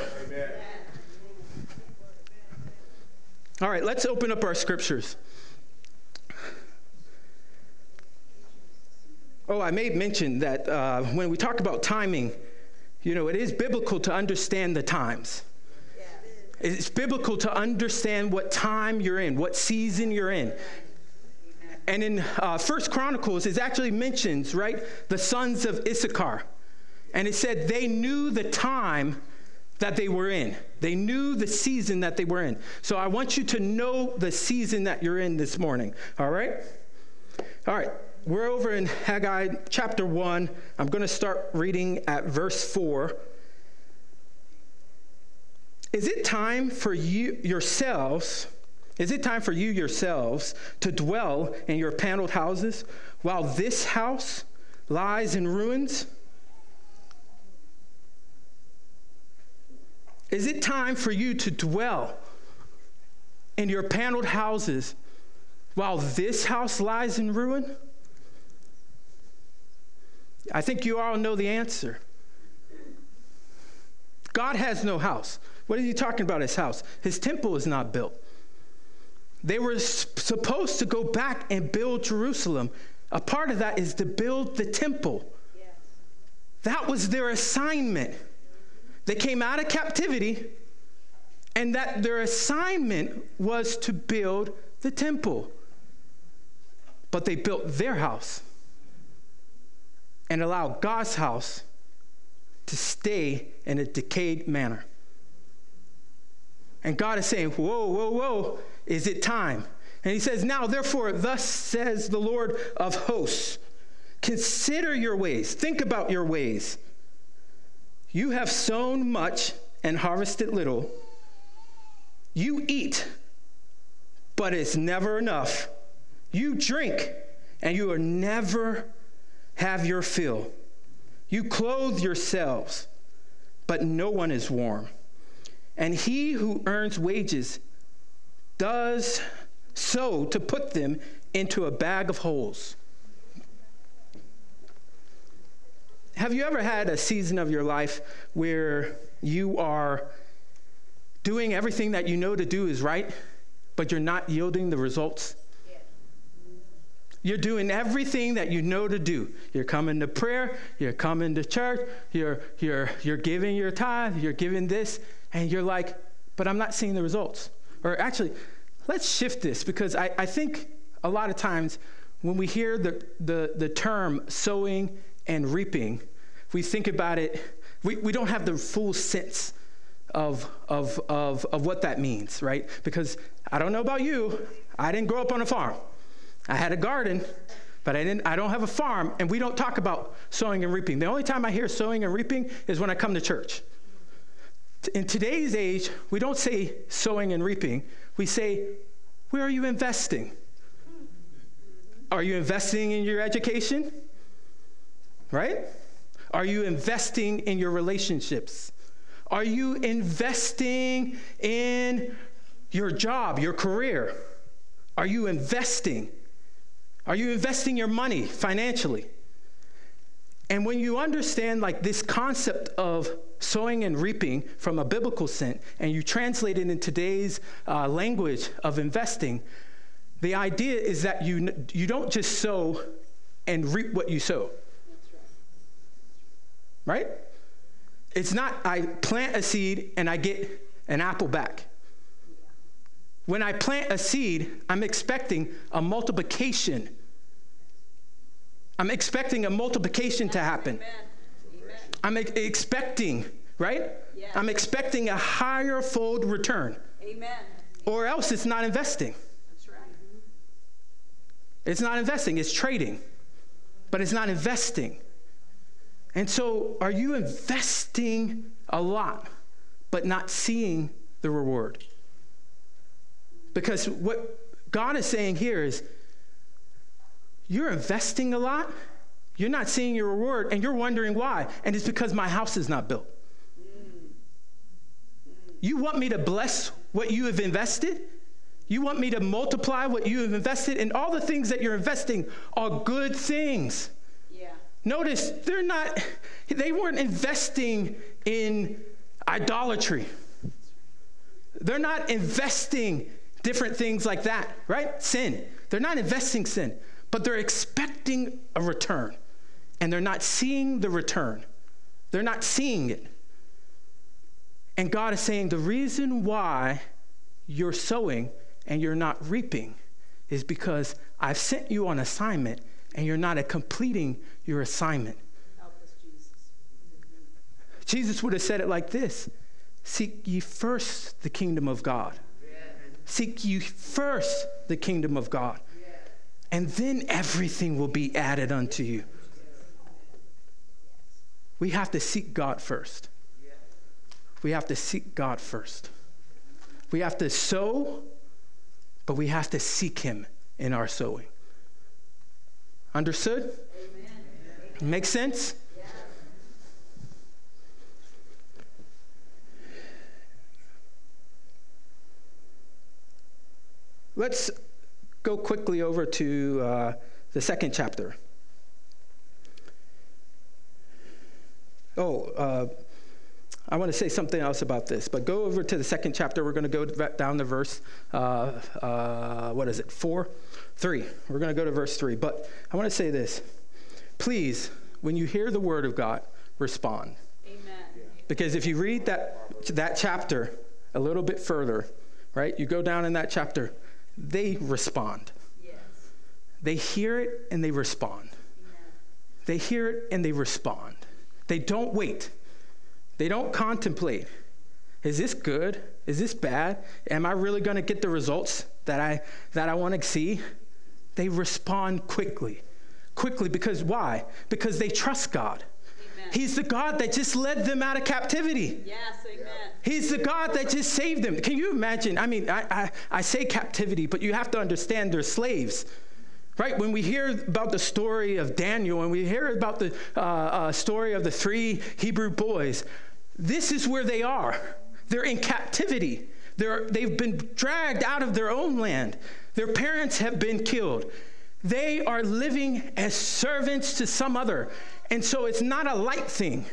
All right, let's open up our scriptures. Oh, I may mention that uh, when we talk about timing, you know, it is biblical to understand the times. It's biblical to understand what time you're in, what season you're in. And in uh, First Chronicles, it actually mentions, right, the sons of Issachar. And it said they knew the time that they were in. They knew the season that they were in. So I want you to know the season that you're in this morning. All right? All right we're over in Haggai chapter 1. I'm going to start reading at verse 4. Is it time for you yourselves? Is it time for you yourselves to dwell in your paneled houses while this house lies in ruins? Is it time for you to dwell in your paneled houses while this house lies in ruin? I think you all know the answer. God has no house. What is he talking about, his house? His temple is not built. They were supposed to go back and build Jerusalem. A part of that is to build the temple. Yes. That was their assignment. They came out of captivity, and that their assignment was to build the temple. But they built their house and allowed God's house to stay in a decayed manner. And God is saying, Whoa, whoa, whoa, is it time? And he says, Now, therefore, thus says the Lord of hosts consider your ways, think about your ways. You have sown much and harvested little. You eat, but it's never enough. You drink, and you will never have your fill. You clothe yourselves, but no one is warm. And he who earns wages does so to put them into a bag of holes. Have you ever had a season of your life where you are doing everything that you know to do is right, but you're not yielding the results? You're doing everything that you know to do. You're coming to prayer, you're coming to church, you're, you're, you're giving your tithe, you're giving this, and you're like, but I'm not seeing the results. Or actually, let's shift this because I, I think a lot of times when we hear the, the, the term sowing and reaping, we think about it, we, we don't have the full sense of, of, of, of what that means, right? Because I don't know about you, I didn't grow up on a farm. I had a garden, but I didn't I don't have a farm and we don't talk about sowing and reaping. The only time I hear sowing and reaping is when I come to church. In today's age, we don't say sowing and reaping. We say, where are you investing? Are you investing in your education? Right? Are you investing in your relationships? Are you investing in your job, your career? Are you investing? Are you investing your money financially? And when you understand like this concept of sowing and reaping from a biblical sense, and you translate it in today's uh, language of investing, the idea is that you, you don't just sow and reap what you sow. Right? It's not I plant a seed and I get an apple back. When I plant a seed, I'm expecting a multiplication I'm expecting a multiplication to happen. I'm e- expecting, right? I'm expecting a higher fold return. Amen. Or else it's not investing. That's right. It's not investing, it's trading. But it's not investing. And so, are you investing a lot, but not seeing the reward? Because what God is saying here is, you're investing a lot, you're not seeing your reward, and you're wondering why. And it's because my house is not built. You want me to bless what you have invested? You want me to multiply what you have invested? And all the things that you're investing are good things. Yeah. Notice they're not, they weren't investing in idolatry. They're not investing different things like that, right? Sin. They're not investing sin but they're expecting a return and they're not seeing the return. They're not seeing it. And God is saying the reason why you're sowing and you're not reaping is because I've sent you on assignment and you're not completing your assignment. Us, Jesus. Jesus would have said it like this Seek ye first the kingdom of God. Seek you first the kingdom of God and then everything will be added unto you. We have to seek God first. We have to seek God first. We have to sow, but we have to seek Him in our sowing. Understood? Amen. Make sense? Let's go quickly over to uh, the second chapter. Oh, uh, I want to say something else about this, but go over to the second chapter. We're going to go down to verse, uh, uh, what is it, four? Three. We're going to go to verse three. But I want to say this. Please, when you hear the word of God, respond. Amen. Because if you read that, that chapter a little bit further, right, you go down in that chapter, they respond. Yes. They hear it and they respond. Amen. They hear it and they respond. They don't wait. They don't contemplate. Is this good? Is this bad? Am I really going to get the results that I that I want to see? They respond quickly. Quickly because why? Because they trust God. He's the God that just led them out of captivity.
Yes, amen.
He's the God that just saved them. Can you imagine? I mean, I, I, I say captivity, but you have to understand they're slaves right? When we hear about the story of Daniel and we hear about the uh, uh, story of the three Hebrew boys, this is where they are. They're in captivity. They're, they've been dragged out of their own land. Their parents have been killed. They are living as servants to some other. And so it's not a light thing.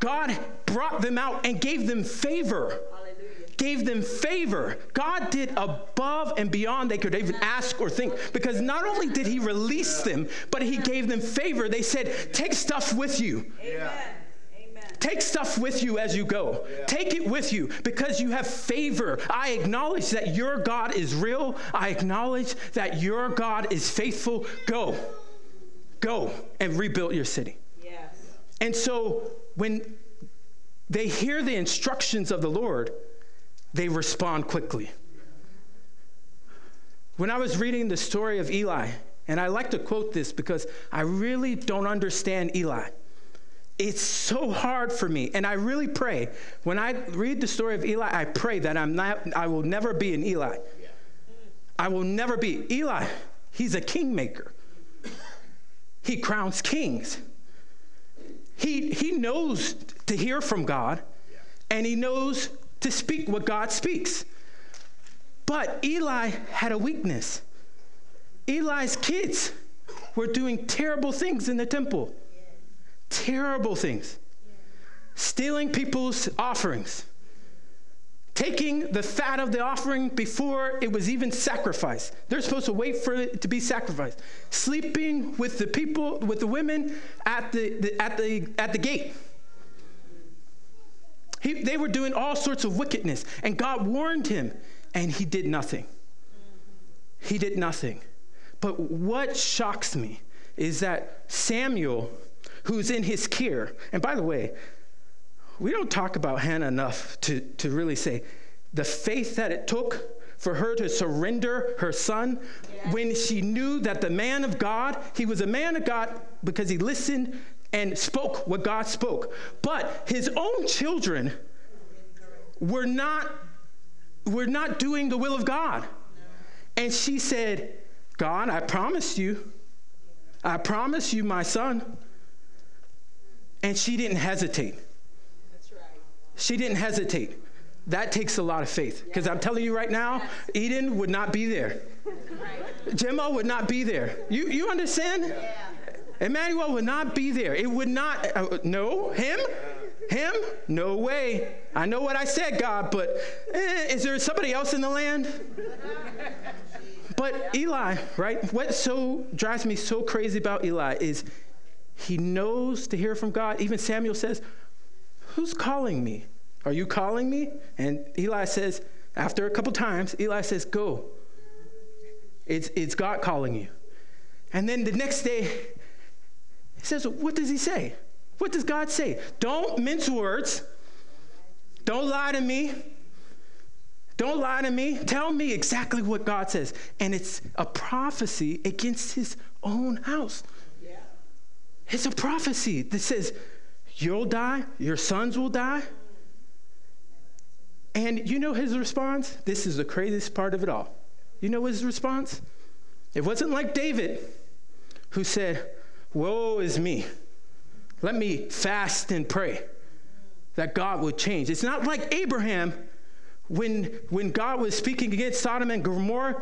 God brought them out and gave them favor gave them favor. God did above and beyond they could even ask or think because not only did He release them, but He gave them favor. They said, Take stuff with you. Amen. Take stuff with you as you go. Yeah. Take it with you because you have favor. I acknowledge that your God is real. I acknowledge that your God is faithful. Go. Go and rebuild your city. And so when they hear the instructions of the Lord, they respond quickly. When I was reading the story of Eli, and I like to quote this because I really don't understand Eli. It's so hard for me, and I really pray when I read the story of Eli. I pray that I'm not. I will never be an Eli. I will never be Eli. He's a kingmaker. He crowns kings. He he knows to hear from God, and he knows to speak what God speaks. But Eli had a weakness. Eli's kids were doing terrible things in the temple. Terrible things. Stealing people's offerings. Taking the fat of the offering before it was even sacrificed. They're supposed to wait for it to be sacrificed. Sleeping with the people, with the women at the, the at the at the gate he, they were doing all sorts of wickedness, and God warned him, and he did nothing. He did nothing. But what shocks me is that Samuel, who's in his care, and by the way, we don't talk about Hannah enough to, to really say the faith that it took for her to surrender her son when she knew that the man of God, he was a man of God because he listened and spoke what God spoke. But his own children were not, were not doing the will of God. And she said, God, I promise you, I promise you my son. And she didn't hesitate. She didn't hesitate. That takes a lot of faith. Because I'm telling you right now, Eden would not be there. Gemma would not be there. You, you understand? Yeah. Emmanuel would not be there. It would not, uh, no, him? Him? No way. I know what I said, God, but eh, is there somebody else in the land? But Eli, right? What so drives me so crazy about Eli is he knows to hear from God. Even Samuel says, Who's calling me? Are you calling me? And Eli says, after a couple times, Eli says, Go. It's, it's God calling you. And then the next day, he says, What does he say? What does God say? Don't mince words. Don't lie to me. Don't lie to me. Tell me exactly what God says. And it's a prophecy against his own house. Yeah. It's a prophecy that says, You'll die, your sons will die. And you know his response? This is the craziest part of it all. You know his response? It wasn't like David, who said, Woe is me. Let me fast and pray that God would change. It's not like Abraham when, when God was speaking against Sodom and Gomorrah.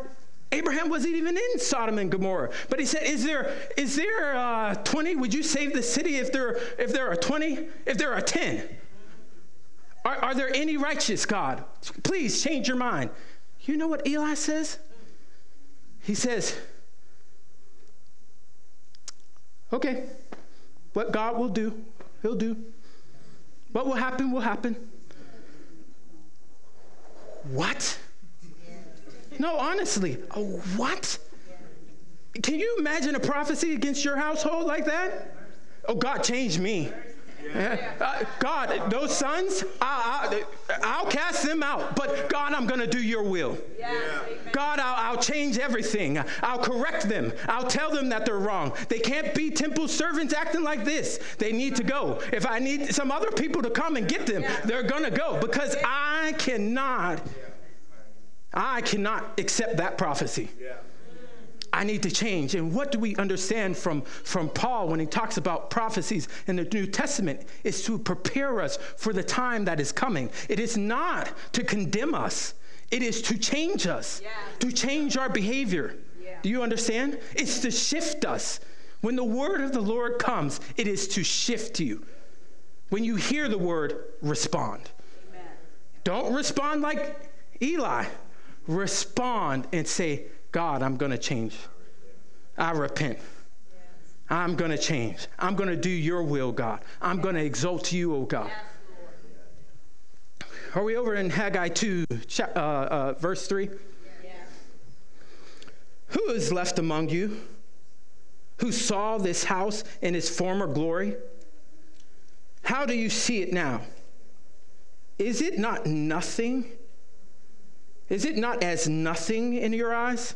Abraham wasn't even in Sodom and Gomorrah. But he said, Is there, is there uh, 20? Would you save the city if there, if there are 20? If there are 10? Are, are there any righteous, God? Please change your mind. You know what Eli says? He says, Okay, what God will do, He'll do. What will happen, will happen. What? No, honestly, what? Can you imagine a prophecy against your household like that? Oh, God changed me. Uh, God, those sons, I, will cast them out. But God, I'm going to do your will. Yeah. God, I'll, I'll, change everything. I'll correct them. I'll tell them that they're wrong. They can't be temple servants acting like this. They need to go. If I need some other people to come and get them, they're going to go because I cannot, I cannot accept that prophecy. Yeah. I need to change. And what do we understand from, from Paul when he talks about prophecies in the New Testament? Is to prepare us for the time that is coming. It is not to condemn us, it is to change us, yeah. to change our behavior. Yeah. Do you understand? It's to shift us. When the word of the Lord comes, it is to shift you. When you hear the word, respond. Amen. Don't respond like Eli. Respond and say, God, I'm going to change. I repent. I'm going to change. I'm going to do your will, God. I'm going to exalt you, oh God. Are we over in Haggai 2, uh, uh, verse 3? Who is left among you who saw this house in its former glory? How do you see it now? Is it not nothing is it not as nothing in your eyes?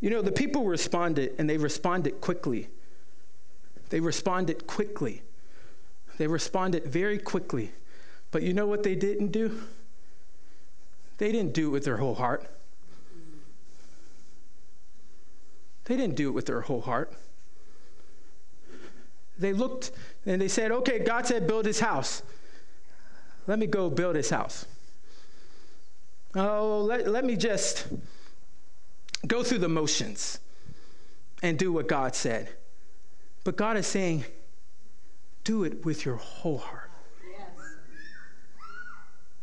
You know, the people responded, and they responded quickly. They responded quickly. They responded very quickly. But you know what they didn't do? They didn't do it with their whole heart. They didn't do it with their whole heart. They looked and they said, okay, God said, build his house. Let me go build his house. Oh, let, let me just go through the motions and do what God said. But God is saying, do it with your whole heart. Yes.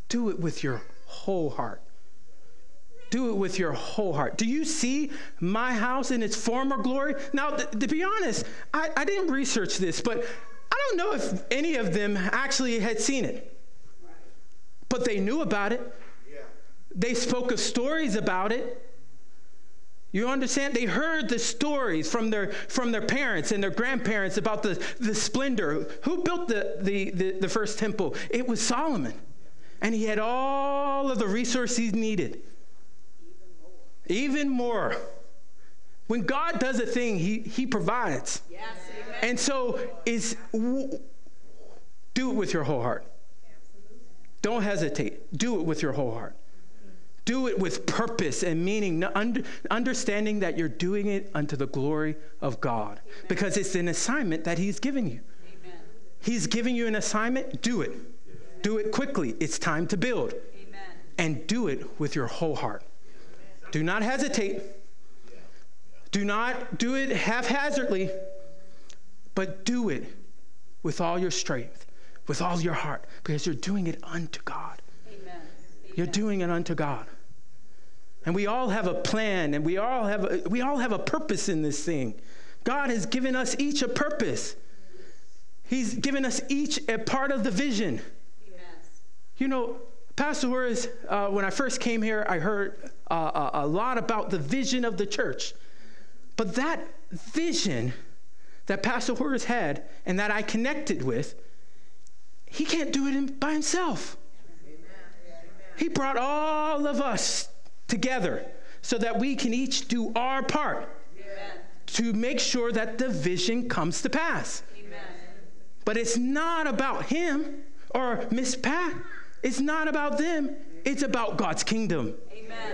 Do it with your whole heart. Do it with your whole heart. Do you see my house in its former glory? Now, th- to be honest, I, I didn't research this, but I don't know if any of them actually had seen it but they knew about it. Yeah. They spoke of stories about it. You understand? They heard the stories from their from their parents and their grandparents about the, the splendor. Who built the, the, the, the first temple? It was Solomon. And he had all of the resources needed. Even more. Even more. When God does a thing, he, he provides. Yes, and so is do it with your whole heart. Don't hesitate. Do it with your whole heart. Do it with purpose and meaning, understanding that you're doing it unto the glory of God Amen. because it's an assignment that He's given you. Amen. He's giving you an assignment, do it. Do it quickly. It's time to build. Amen. And do it with your whole heart. Do not hesitate. Do not do it haphazardly, but do it with all your strength with all your heart because you're doing it unto God. Amen. You're doing it unto God. And we all have a plan and we all have a, we all have a purpose in this thing. God has given us each a purpose. He's given us each a part of the vision. You know, Pastor Horace, uh, when I first came here, I heard uh, a, a lot about the vision of the church. But that vision that Pastor Horace had and that I connected with he can't do it by himself. He brought all of us together so that we can each do our part to make sure that the vision comes to pass. But it's not about him or Miss Pat. It's not about them. It's about God's kingdom. Amen.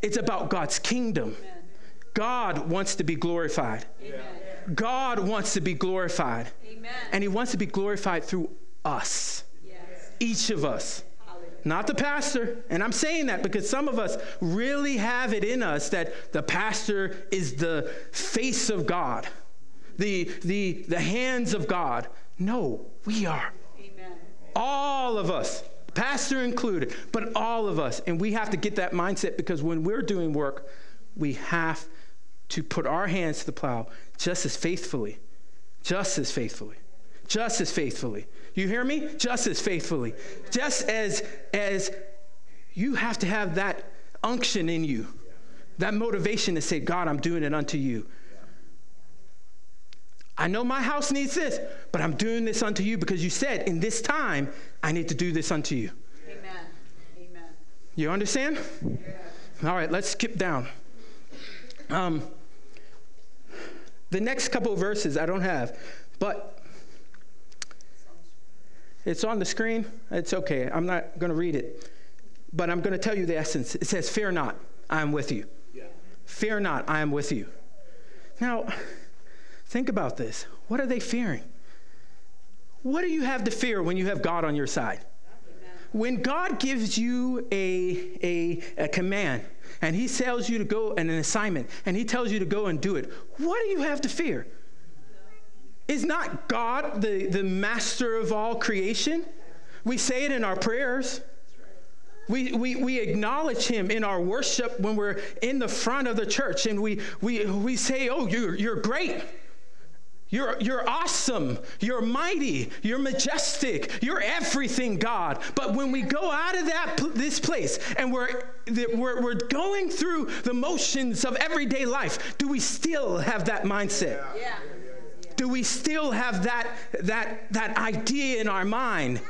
It's about God's kingdom. Amen. God wants to be glorified. Amen. God wants to be glorified. Amen. And He wants to be glorified through us, yes. each of us. Hallelujah. not the pastor. And I'm saying that because some of us really have it in us that the pastor is the face of God, the, the, the hands of God. No, we are. Amen. All of us, pastor included, but all of us. And we have to get that mindset because when we're doing work, we have to put our hands to the plow just as faithfully, just as faithfully, just as faithfully. You hear me? Just as faithfully. Just as as you have to have that unction in you, that motivation to say, God, I'm doing it unto you. I know my house needs this, but I'm doing this unto you because you said in this time I need to do this unto you. Amen. Amen. You understand? Yeah. All right, let's skip down. Um, the next couple of verses I don't have, but it's on the screen. It's okay. I'm not going to read it, but I'm going to tell you the essence. It says, Fear not, I am with you. Yeah. Fear not, I am with you. Now, think about this. What are they fearing? What do you have to fear when you have God on your side? When God gives you a, a, a command, and he tells you to go and an assignment and he tells you to go and do it, what do you have to fear? Is not God the, the master of all creation? We say it in our prayers. We, we, we acknowledge him in our worship when we're in the front of the church and we, we, we say, Oh, you're, you're great. You're, you're awesome. You're mighty. You're majestic. You're everything, God. But when we go out of that this place and we're, we're, we're going through the motions of everyday life, do we still have that mindset? Yeah. Do we still have that, that, that idea in our mind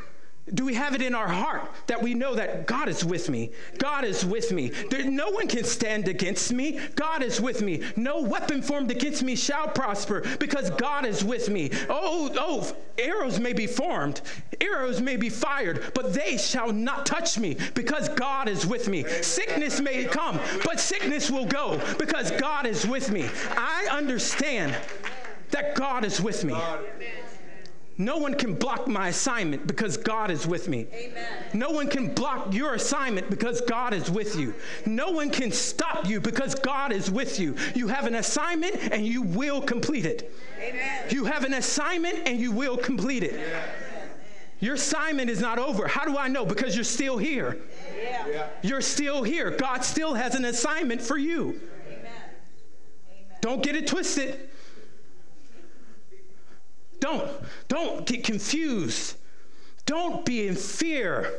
do we have it in our heart that we know that God is with me? God is with me. There, no one can stand against me. God is with me. No weapon formed against me shall prosper because God is with me. Oh, oh, arrows may be formed, arrows may be fired, but they shall not touch me because God is with me. Sickness may come, but sickness will go because God is with me. I understand that God is with me. No one can block my assignment because God is with me. Amen. No one can block your assignment because God is with you. No one can stop you because God is with you. You have an assignment and you will complete it. Amen. You have an assignment and you will complete it. Your assignment is not over. How do I know? Because you're still here. Yeah. You're still here. God still has an assignment for you. Amen. Don't get it twisted. Don't, don't get confused. Don't be in fear.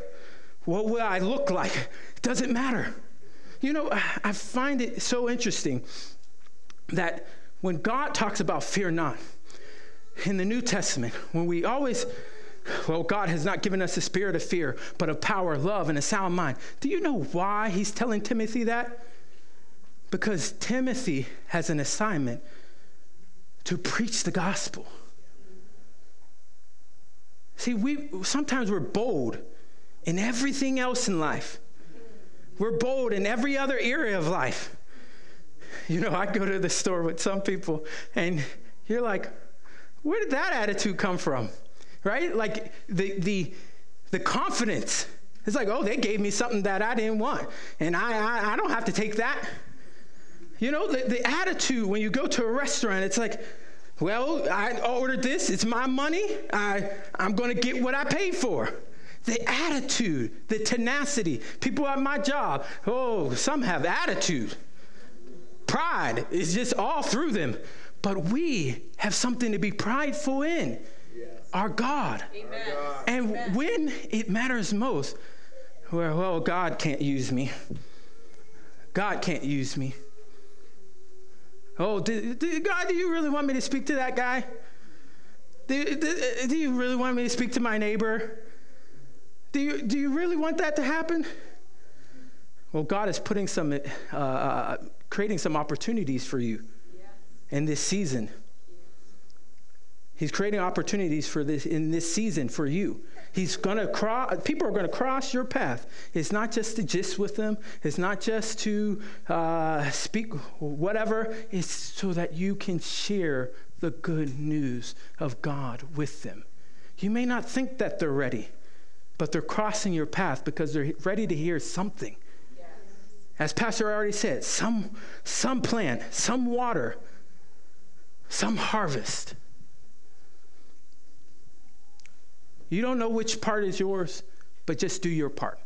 What will I look like? It doesn't matter. You know, I find it so interesting that when God talks about fear not in the New Testament, when we always, well, God has not given us a spirit of fear, but of power, love, and a sound mind. Do you know why he's telling Timothy that? Because Timothy has an assignment to preach the gospel. See, we sometimes we're bold in everything else in life. We're bold in every other area of life. You know, I go to the store with some people, and you're like, where did that attitude come from? Right? Like the the the confidence. It's like, oh, they gave me something that I didn't want, and I I, I don't have to take that. You know, the, the attitude when you go to a restaurant, it's like, well, I ordered this, it's my money, I, I'm going to get what I paid for. The attitude, the tenacity. People at my job, oh, some have attitude. Pride is just all through them. But we have something to be prideful in yes. our God. Amen. And Amen. when it matters most, well, well, God can't use me. God can't use me. Oh, do, do, God, do you really want me to speak to that guy? Do, do, do, you really want me to speak to my neighbor? Do you, do you really want that to happen? Well, God is putting some, uh, uh, creating some opportunities for you in this season. He's creating opportunities for this in this season for you. He's going to cross, people are going to cross your path. It's not just to gist with them, it's not just to uh, speak whatever, it's so that you can share the good news of God with them. You may not think that they're ready, but they're crossing your path because they're ready to hear something. As Pastor already said, some, some plant, some water, some harvest. You don't know which part is yours, but just do your part.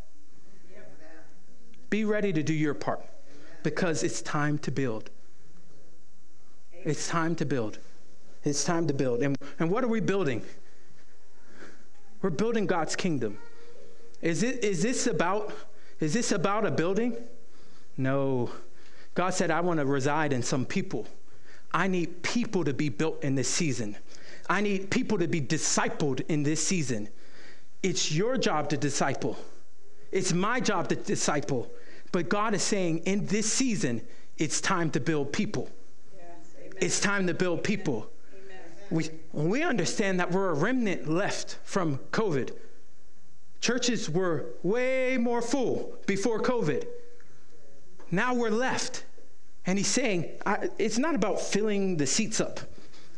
Be ready to do your part because it's time to build. It's time to build. It's time to build. And, and what are we building? We're building God's kingdom. Is, it, is, this about, is this about a building? No. God said, I want to reside in some people. I need people to be built in this season. I need people to be discipled in this season. It's your job to disciple. It's my job to disciple. But God is saying in this season, it's time to build people. Yes, it's time to build people. We, we understand that we're a remnant left from COVID. Churches were way more full before COVID. Now we're left. And he's saying, it's not about filling the seats up.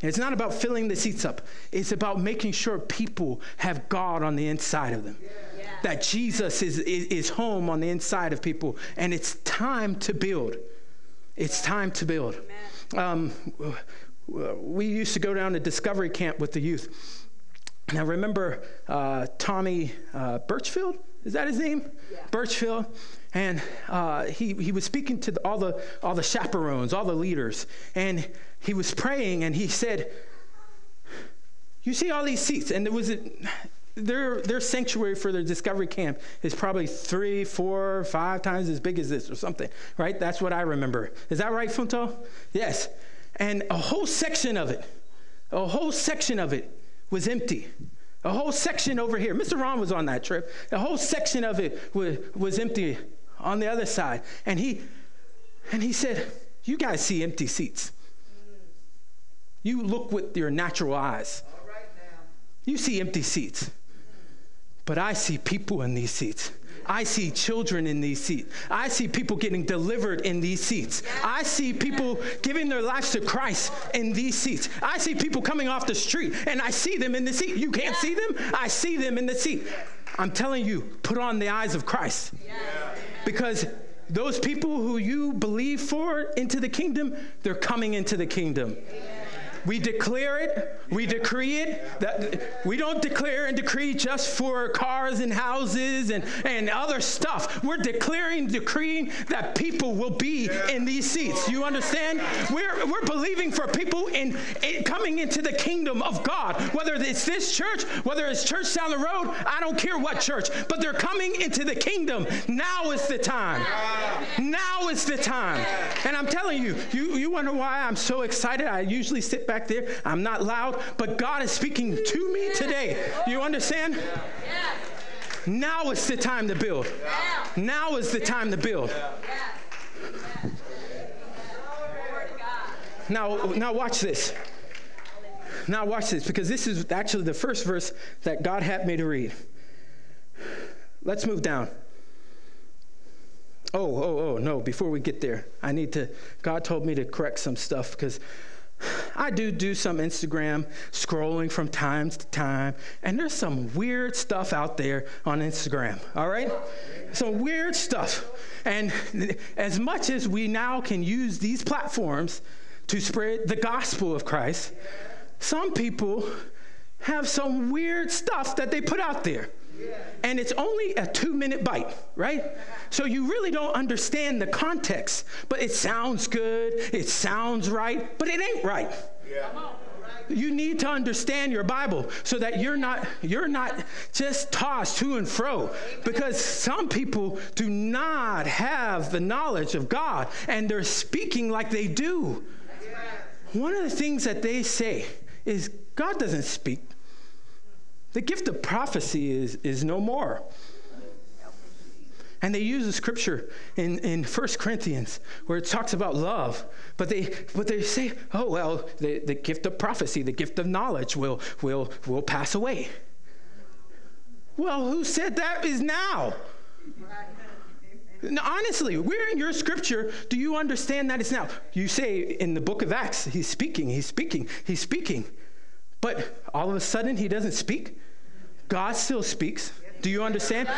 It's not about filling the seats up. It's about making sure people have God on the inside of them. Yeah. That Jesus is, is, is, home on the inside of people. And it's time to build. It's time to build. Um, we used to go down to Discovery Camp with the youth. Now, remember uh, Tommy uh, Birchfield? Is that his name? Yeah. Birchfield. And uh, he, he was speaking to the, all, the, all the chaperones, all the leaders. And he was praying and he said, You see all these seats? And there was a, their, their sanctuary for their discovery camp is probably three, four, five times as big as this or something, right? That's what I remember. Is that right, Funto? Yes. And a whole section of it, a whole section of it was empty. A whole section over here. Mr. Ron was on that trip. A whole section of it was, was empty on the other side. And he and he said, You guys see empty seats. You look with your natural eyes. You see empty seats. But I see people in these seats. I see children in these seats. I see people getting delivered in these seats. I see people giving their lives to Christ in these seats. I see people coming off the street and I see them in the seat. You can't see them? I see them in the seat. I'm telling you, put on the eyes of Christ. Because those people who you believe for into the kingdom, they're coming into the kingdom. We declare it, we decree it. That we don't declare and decree just for cars and houses and, and other stuff. We're declaring, decreeing that people will be in these seats. You understand? We're, we're believing for people in, in coming into the kingdom of God. Whether it's this church, whether it's church down the road, I don't care what church, but they're coming into the kingdom. Now is the time. Now is the time. And I'm telling you, you, you wonder why I'm so excited. I usually sit back there. I'm not loud, but God is speaking to me today. Do You understand? Now is the time to build. Now is the time to build. Now, now watch this. Now watch this because this is actually the first verse that God had me to read. Let's move down. Oh, oh, oh, no, before we get there, I need to, God told me to correct some stuff because I do do some Instagram scrolling from time to time, and there's some weird stuff out there on Instagram, all right? Some weird stuff. And as much as we now can use these platforms to spread the gospel of Christ, some people have some weird stuff that they put out there and it's only a two minute bite, right? So you really don't understand the context, but it sounds good, it sounds right, but it ain't right. Yeah. You need to understand your Bible so that you're not you're not just tossed to and fro because some people do not have the knowledge of God and they're speaking like they do. One of the things that they say is God doesn't speak the gift of prophecy is, is no more. And they use the scripture in, in 1 Corinthians where it talks about love. But they, but they say, oh, well, the, the gift of prophecy, the gift of knowledge will, will, will pass away. Well, who said that is now? now? Honestly, where in your scripture do you understand that it's now? You say in the book of Acts, he's speaking, he's speaking, he's speaking. But all of a sudden, he doesn't speak. God still speaks. Do you understand?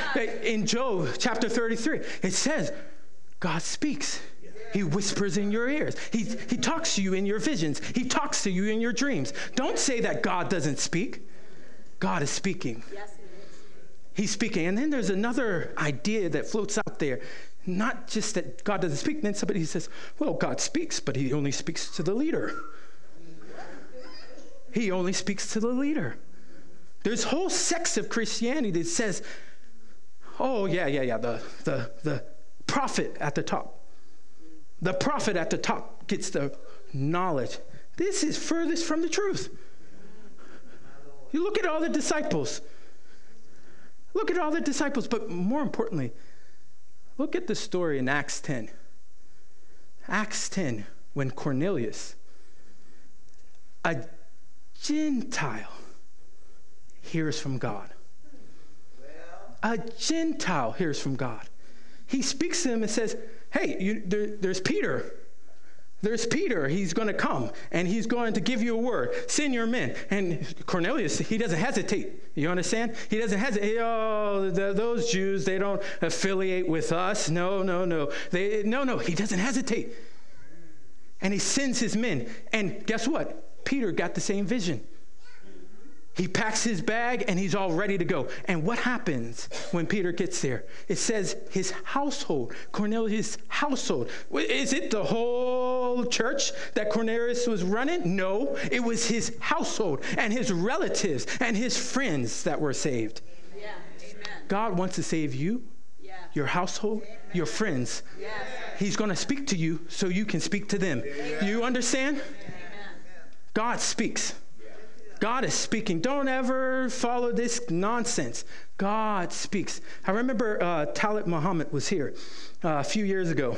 In Job chapter 33, it says, God speaks. He whispers in your ears. He, he talks to you in your visions. He talks to you in your dreams. Don't say that God doesn't speak. God is speaking. He's speaking. And then there's another idea that floats out there. Not just that God doesn't speak, then somebody says, well, God speaks, but he only speaks to the leader. He only speaks to the leader. There's whole sects of Christianity that says, oh, yeah, yeah, yeah, the, the, the prophet at the top. The prophet at the top gets the knowledge. This is furthest from the truth. You look at all the disciples. Look at all the disciples, but more importantly, look at the story in Acts 10. Acts 10, when Cornelius, a Gentile, hears from God. A Gentile hears from God. He speaks to him and says, Hey, you, there, there's Peter. There's Peter. He's going to come and he's going to give you a word. Send your men. And Cornelius, he doesn't hesitate. You understand? He doesn't hesitate. Oh, the, those Jews, they don't affiliate with us. No, no, no. They, no, no. He doesn't hesitate. And he sends his men. And guess what? Peter got the same vision. He packs his bag and he's all ready to go. And what happens when Peter gets there? It says his household, Cornelius' household. Is it the whole church that Cornelius was running? No, it was his household and his relatives and his friends that were saved. Yeah. Amen. God wants to save you, yeah. your household, Amen. your friends. Yes. He's going to speak to you so you can speak to them. You understand? God speaks. God is speaking. Don't ever follow this nonsense. God speaks. I remember uh, Talit Muhammad was here uh, a few years ago,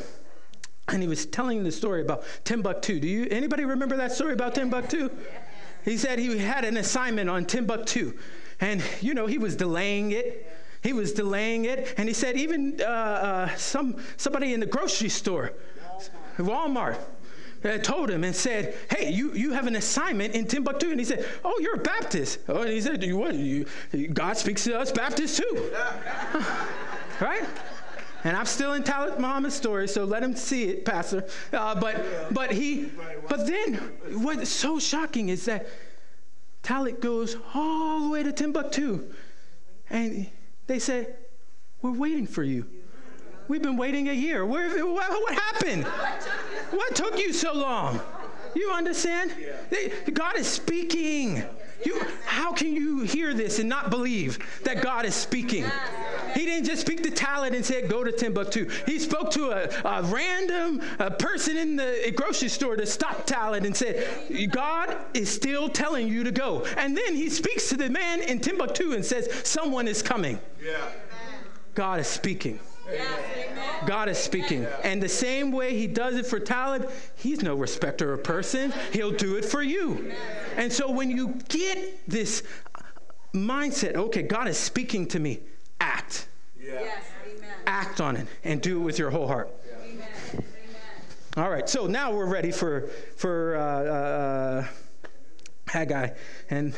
and he was telling the story about Timbuktu. Do you anybody remember that story about Timbuktu? He said he had an assignment on Timbuktu, and you know he was delaying it. He was delaying it, and he said even uh, uh some somebody in the grocery store, Walmart uh, told him and said, Hey, you, you have an assignment in Timbuktu. And he said, Oh, you're a Baptist. Oh, and he said, you, what, you, God speaks to us Baptists too. right? And I'm still in Talit Muhammad's story, so let him see it, Pastor. Uh, but, but he, but then what's so shocking is that Talit goes all the way to Timbuktu. And they say, We're waiting for you. We've been waiting a year. Where, what, what happened? What took you so long? You understand? God is speaking. You, how can you hear this and not believe that God is speaking? He didn't just speak to Talit and said, go to Timbuktu. He spoke to a, a random a person in the grocery store to stop Talit and said, God is still telling you to go. And then he speaks to the man in Timbuktu and says, someone is coming. Yeah. God is speaking. God is speaking. And the same way he does it for Talit, he's no respecter of person. He'll do it for you. And so when you get this mindset, okay, God is speaking to me, act. Yes. Act on it and do it with your whole heart. All right, so now we're ready for for uh, uh, Haggai, and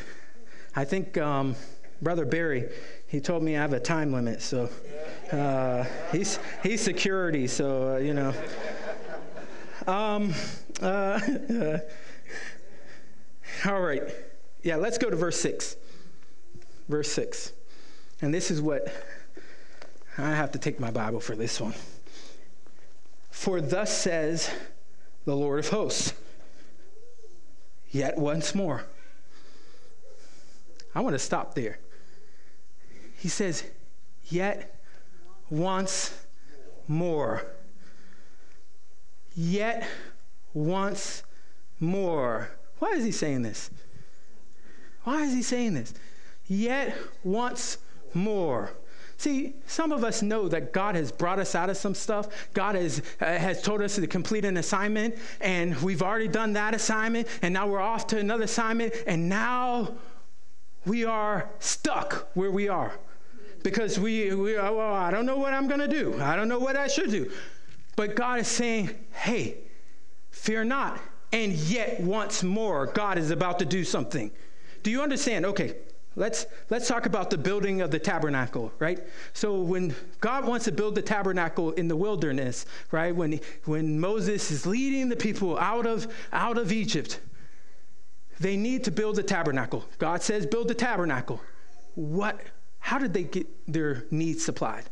I think um, Brother Barry he told me I have a time limit, so uh, he's he's security, so uh, you know. Um, uh, all right, yeah. Let's go to verse six. Verse six, and this is what I have to take my Bible for this one. For thus says the Lord of hosts. Yet once more. I want to stop there he says, Yet once more. Yet once more. Why is he saying this? Why is he saying this? Yet once more. See, some of us know that God has brought us out of some stuff. God has, uh, has told us to complete an assignment, and we've already done that assignment, and now we're off to another assignment, and now we are stuck where we are because we, we oh, well, I don't know what I'm going to do. I don't know what I should do. But God is saying, hey, fear not. And yet, once more, God is about to do something. Do you understand? Okay, let's let's talk about the building of the tabernacle right so when god wants to build the tabernacle in the wilderness right when when moses is leading the people out of out of egypt they need to build the tabernacle god says build the tabernacle what how did they get their needs supplied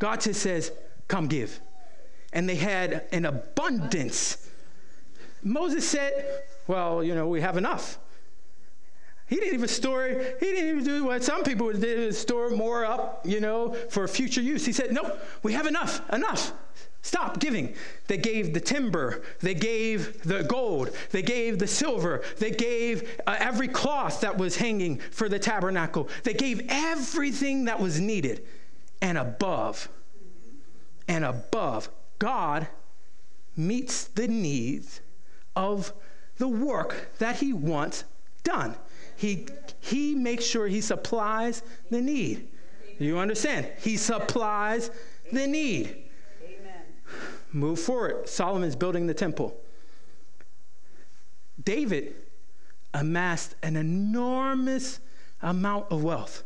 god just says come give and they had an abundance moses said well you know we have enough he didn't even store, he didn't even do what some people would do, store more up, you know, for future use. He said, no, we have enough, enough. Stop giving. They gave the timber, they gave the gold, they gave the silver, they gave uh, every cloth that was hanging for the tabernacle. They gave everything that was needed and above. And above, God meets the needs of the work that He wants done. He, he makes sure he supplies the need. You understand? He supplies the need. Move forward. Solomon's building the temple. David amassed an enormous amount of wealth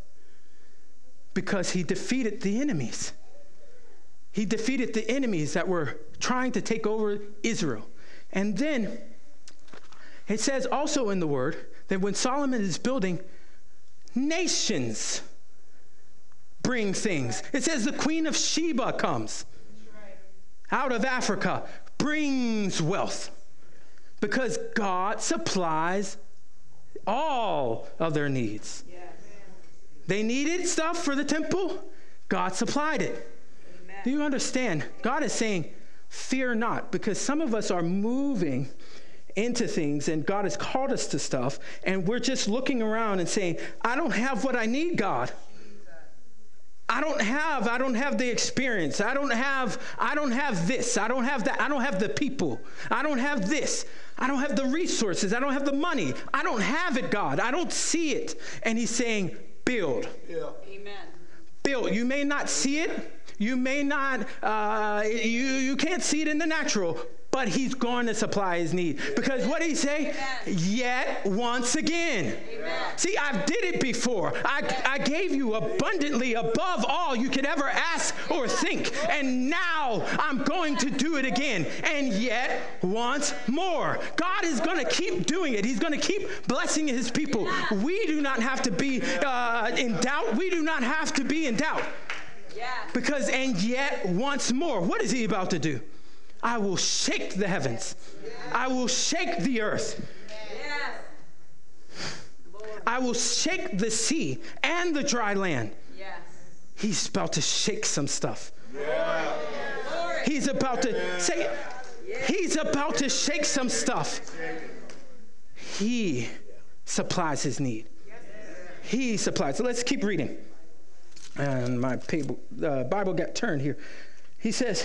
because he defeated the enemies. He defeated the enemies that were trying to take over Israel. And then it says also in the word that when Solomon is building, nations bring things. It says the queen of Sheba comes out of Africa, brings wealth because God supplies all of their needs. They needed stuff for the temple, God supplied it. Do you understand? God is saying, Fear not, because some of us are moving into things and God has called us to stuff and we're just looking around and saying, I don't have what I need, God. I don't have I don't have the experience. I don't have I don't have this. I don't have that. I don't have the people. I don't have this. I don't have the resources. I don't have the money. I don't have it, God. I don't see it. And he's saying, build. Yeah. Amen. Build. You may not see it. You may not, uh, you, you can't see it in the natural, but he's going to supply his need. Because what did he say? Amen. Yet once again. Amen. See, I did it before. I, I gave you abundantly above all you could ever ask or think. And now I'm going to do it again. And yet once more. God is going to keep doing it. He's going to keep blessing his people. We do not have to be uh, in doubt. We do not have to be in doubt. Because, and yet once more, what is he about to do? I will shake the heavens. I will shake the earth. I will shake the sea and the dry land. He's about to shake some stuff. He's about to say, He's about to shake some stuff. He supplies his need. He supplies. So let's keep reading. And my uh, Bible got turned here. He says,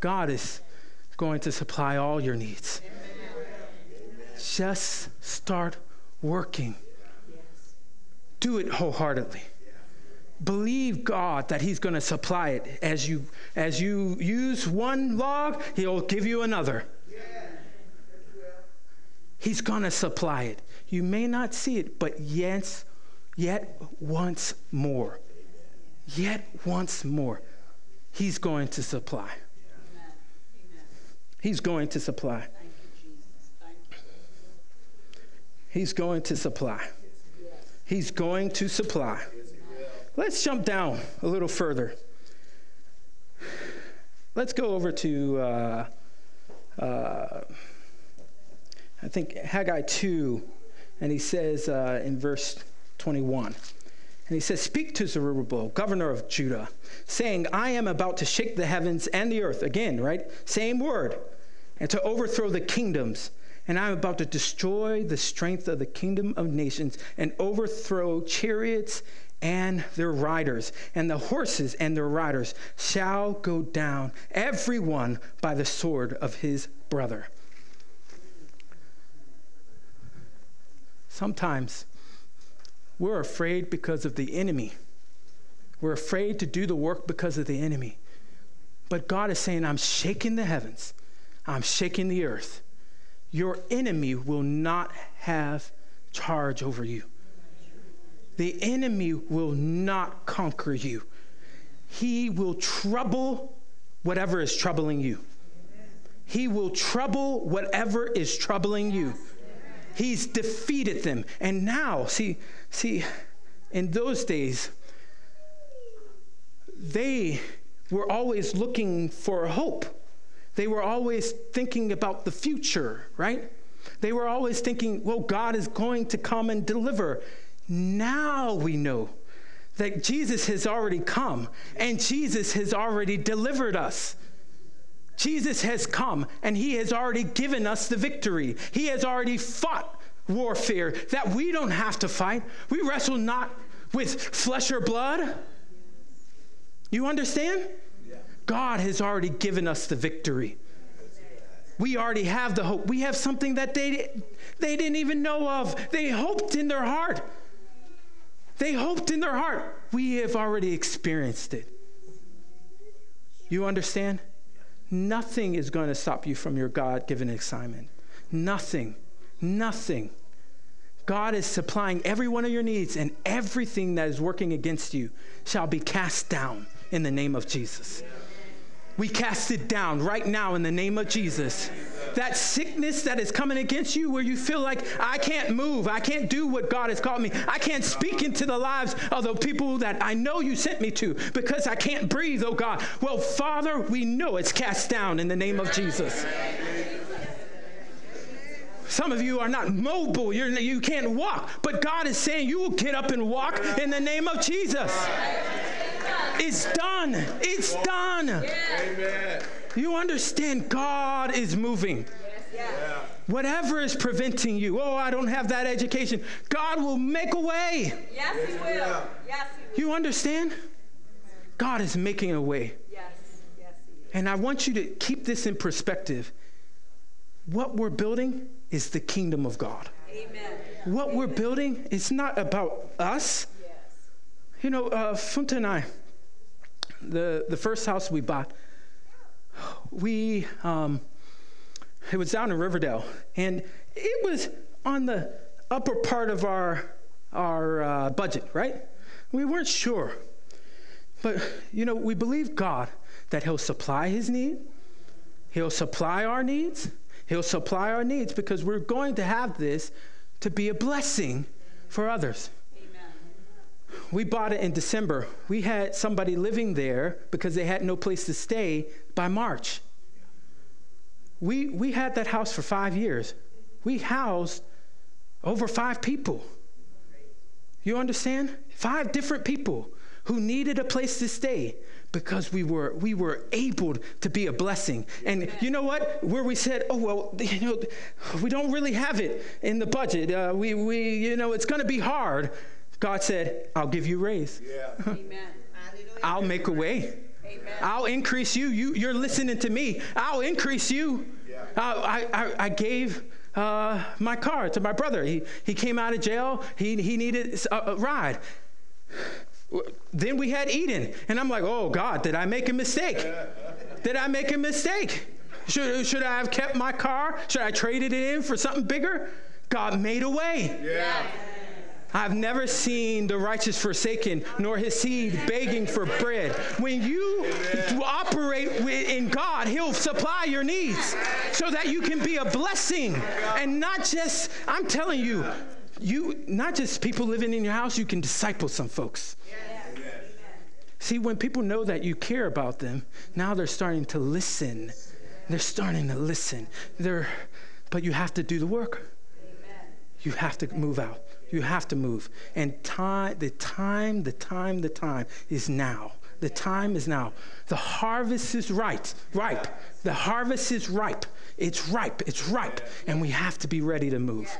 God is going to supply all your needs. Just start working. Do it wholeheartedly. Believe God that He's going to supply it. As you as you use one log, He'll give you another. He's going to supply it. You may not see it, but yes, yet once more. Yet once more, He's going to supply. He's going to supply. He's going to supply. He's going to supply. Let's jump down a little further. Let's go over to, uh, uh, I think, Haggai 2, and he says uh, in verse 21. And he says, Speak to Zerubbabel, governor of Judah, saying, I am about to shake the heavens and the earth. Again, right? Same word. And to overthrow the kingdoms and I'm about to destroy the strength of the kingdom of nations and overthrow chariots and their riders, and the horses and their riders shall go down, every one by the sword of his brother. Sometimes we're afraid because of the enemy. We're afraid to do the work because of the enemy. But God is saying, I'm shaking the heavens, I'm shaking the earth. Your enemy will not have charge over you. The enemy will not conquer you. He will trouble whatever is troubling you. He will trouble whatever is troubling you. He's defeated them. And now, see, see, in those days, they were always looking for hope. They were always thinking about the future, right? They were always thinking, well, God is going to come and deliver. Now we know that Jesus has already come and Jesus has already delivered us. Jesus has come and he has already given us the victory. He has already fought warfare that we don't have to fight. We wrestle not with flesh or blood. You understand? God has already given us the victory. We already have the hope. We have something that they, they didn't even know of. They hoped in their heart. They hoped in their heart. We have already experienced it. You understand? Nothing is going to stop you from your God given assignment. Nothing. Nothing. God is supplying every one of your needs, and everything that is working against you shall be cast down in the name of Jesus. We cast it down right now in the name of Jesus. That sickness that is coming against you, where you feel like, I can't move, I can't do what God has called me, I can't speak into the lives of the people that I know you sent me to because I can't breathe, oh God. Well, Father, we know it's cast down in the name of Jesus. Some of you are not mobile. You're, you can't walk. But God is saying you will get up and walk in the name of Jesus. It's done. It's done. Amen. You understand God is moving. Yeah. Whatever is preventing you, oh, I don't have that education, God will make a way.
Yes, He will. Yes,
He will. You understand? God is making a way.
Yes, yes,
And I want you to keep this in perspective. What we're building is the kingdom of God.
Amen.
What we're building is not about us.
Yes.
You know, uh, Funta and I, the, the first house we bought, we, um, it was down in Riverdale, and it was on the upper part of our, our uh, budget, right? We weren't sure. But, you know, we believe God that He'll supply His need, He'll supply our needs, He'll supply our needs because we're going to have this to be a blessing for others we bought it in December. We had somebody living there because they had no place to stay by March. We, we had that house for five years. We housed over five people. You understand? Five different people who needed a place to stay because we were we were able to be a blessing. And you know what? Where we said, "Oh well, you know, we don't really have it in the budget. Uh, we we you know, it's going to be hard." God said, I'll give you raise.
Yeah. Amen.
I'll make a way. Amen. I'll increase you. you. You're listening to me. I'll increase you. Yeah. Uh, I, I, I, gave uh, my car to my brother. He, he came out of jail. He, he needed a, a ride. Then we had Eden. And I'm like, oh, God, did I make a mistake? did I make a mistake? Should, should I have kept my car? Should I traded it in for something bigger? God made a way.
Yeah.
I've never seen the righteous forsaken, nor his seed begging for bread. When you Amen. operate in God, he'll supply your needs so that you can be a blessing and not just, I'm telling you, you not just people living in your house, you can disciple some folks. See, when people know that you care about them, now they're starting to listen. They're starting to listen. They're, but you have to do the work. You have to move out. You have to move. And time, the time, the time, the time is now. The time is now. The harvest is ripe. ripe. The harvest is ripe. It's ripe. It's ripe. And we have to be ready to move.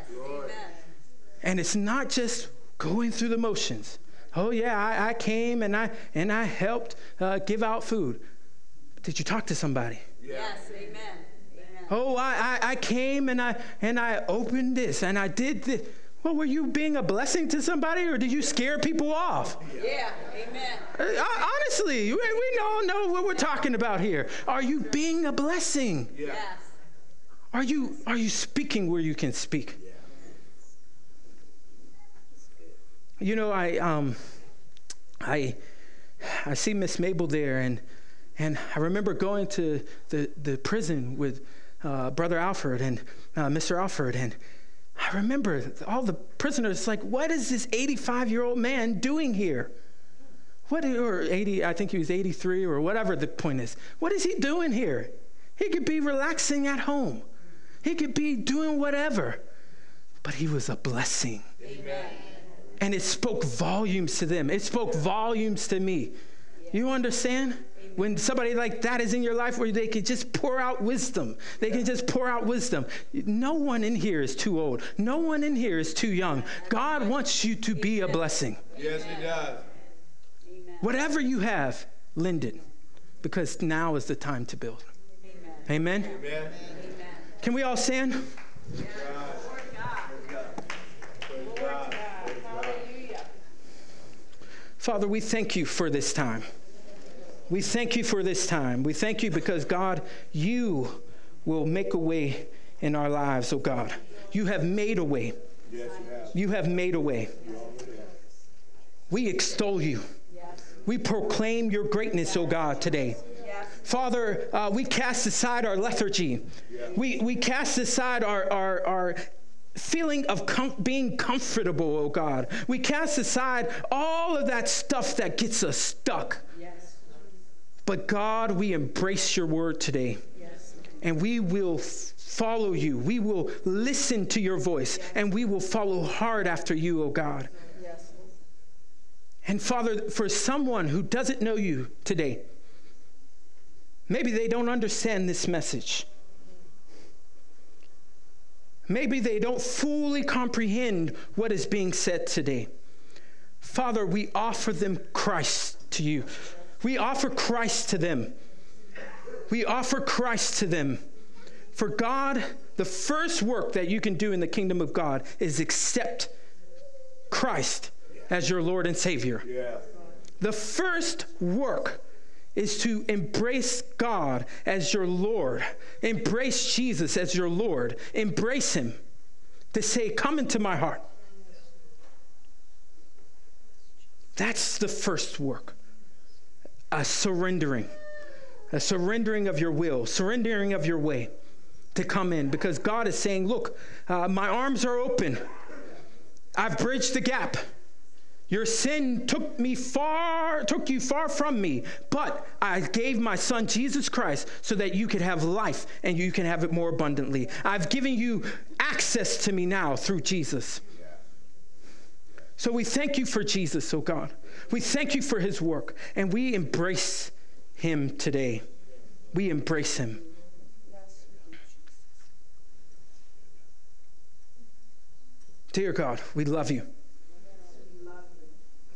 And it's not just going through the motions. Oh yeah, I, I came and I and I helped uh, give out food. Did you talk to somebody?
Yes, amen. Amen.
Oh, I, I, I came and I and I opened this and I did this. Well, were you being a blessing to somebody or did you scare people off?
Yeah, amen.
Uh, honestly, we, we all know what we're talking about here. Are you being a blessing?
Yes.
Are you are you speaking where you can speak? You know, I um, I I see Miss Mabel there, and and I remember going to the the prison with uh, Brother Alfred and uh, Mr. Alfred, and I remember all the prisoners like, what is this 85 year old man doing here? What or 80? I think he was 83 or whatever the point is. What is he doing here? He could be relaxing at home. He could be doing whatever, but he was a blessing.
Amen.
And it spoke volumes to them. It spoke volumes to me. You understand? When somebody like that is in your life where they can just pour out wisdom, they can just pour out wisdom. No one in here is too old. No one in here is too young. God wants you to be a blessing.
Yes, He does.
Whatever you have, lend it because now is the time to build. Amen.
Amen.
Can we all stand? Father, we thank you for this time. We thank you for this time. We thank you because, God, you will make a way in our lives, oh God. You have made a way.
You have.
Made a way. We extol you. We proclaim your greatness, oh God, today. Father, uh, we cast aside our lethargy. We, we cast aside our, our, our feeling of com- being comfortable, oh God. We cast aside all of that stuff that gets us stuck.
Yes.
But God, we embrace your word today.
Yes.
And we will f- follow you. We will listen to your voice. And we will follow hard after you, oh God. And Father, for someone who doesn't know you today, maybe they don't understand this message. Maybe they don't fully comprehend what is being said today. Father, we offer them Christ to you. We offer Christ to them. We offer Christ to them. For God, the first work that you can do in the kingdom of God is accept Christ as your Lord and Savior.
Yeah.
The first work is to embrace God as your Lord, embrace Jesus as your Lord, embrace Him, to say, Come into my heart. That's the first work a surrendering, a surrendering of your will, surrendering of your way to come in because God is saying, Look, uh, my arms are open. I've bridged the gap. Your sin took me far, took you far from me, but I gave my son Jesus Christ so that you could have life and you can have it more abundantly. I've given you access to me now through Jesus. So we thank you for Jesus, oh God. We thank you for his work and we embrace him today. We embrace him. Dear God, we love you.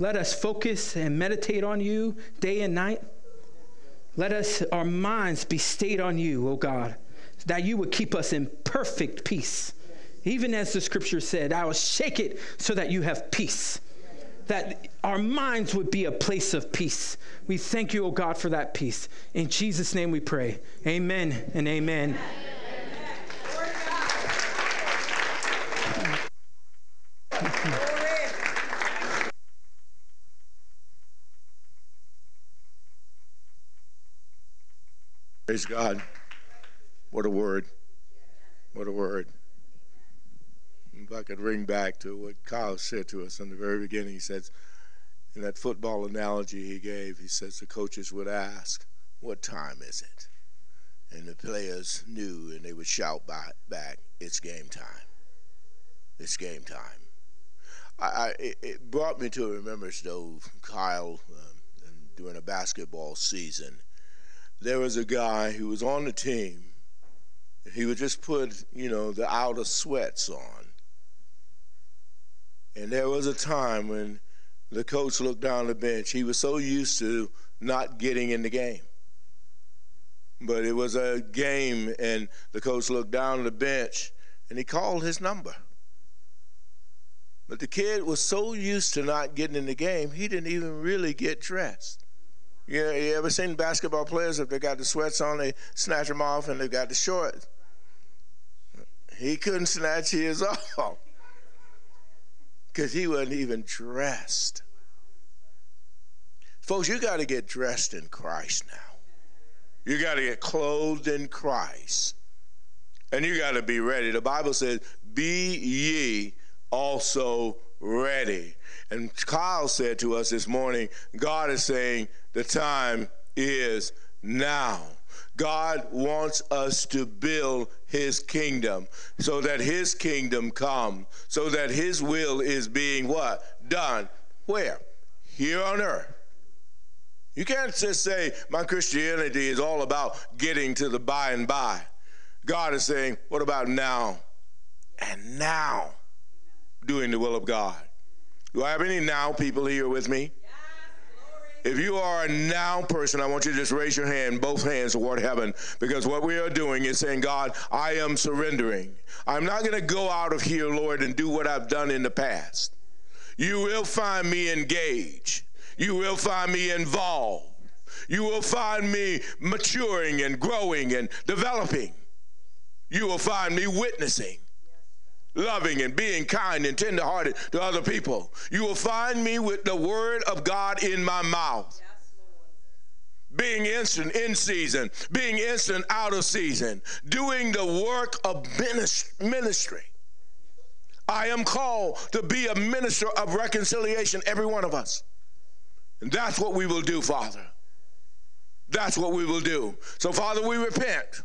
Let us focus and meditate on you day and night. Let us, our minds be stayed on you, O God, that you would keep us in perfect peace. Even as the scripture said, I will shake it so that you have peace. That our minds would be a place of peace. We thank you, O God, for that peace. In Jesus' name we pray. Amen and amen.
Praise God. What a word. What a word. If I could ring back to what Kyle said to us in the very beginning, he says, in that football analogy he gave, he says the coaches would ask, What time is it? And the players knew and they would shout back, It's game time. It's game time. I, I, it, brought me to a remembrance, though, Kyle um, during a basketball season. There was a guy who was on the team. He would just put, you know, the outer sweats on. And there was a time when the coach looked down the bench. He was so used to not getting in the game. But it was a game, and the coach looked down the bench and he called his number. But the kid was so used to not getting in the game, he didn't even really get dressed. You, you ever seen basketball players, if they got the sweats on, they snatch them off and they got the shorts? He couldn't snatch his off because he wasn't even dressed. Folks, you got to get dressed in Christ now. You got to get clothed in Christ. And you got to be ready. The Bible says, Be ye also ready. And Kyle said to us this morning, God is saying the time is now. God wants us to build his kingdom so that his kingdom come, so that his will is being what? Done. Where? Here on earth. You can't just say my Christianity is all about getting to the by and by. God is saying, what about now? And now doing the will of God. Do I have any now people here with me? If you are a now person, I want you to just raise your hand, both hands toward heaven, because what we are doing is saying, God, I am surrendering. I'm not going to go out of here, Lord, and do what I've done in the past. You will find me engaged. You will find me involved. You will find me maturing and growing and developing. You will find me witnessing loving and being kind and tenderhearted to other people. You will find me with the word of God in my mouth. being instant in season, being instant out of season, doing the work of ministry. I am called to be a minister of reconciliation, every one of us. And that's what we will do, Father. That's what we will do. So, Father, we repent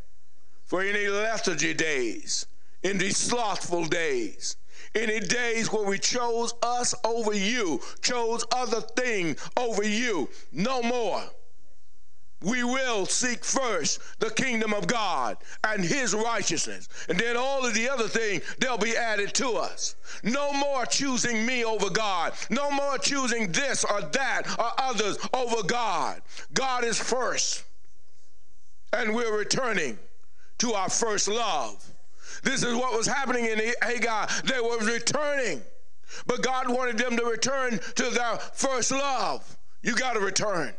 for any lethargy days in these slothful days. Any days where we chose us over you, chose other things over you. No more. We will seek first the kingdom of God and his righteousness. And then all of the other things, they'll be added to us. No more choosing me over God. No more choosing this or that or others over God. God is first. And we're returning to our first love. This is what was happening in Haggai. They were returning, but God wanted them to return to their first love. You got to return.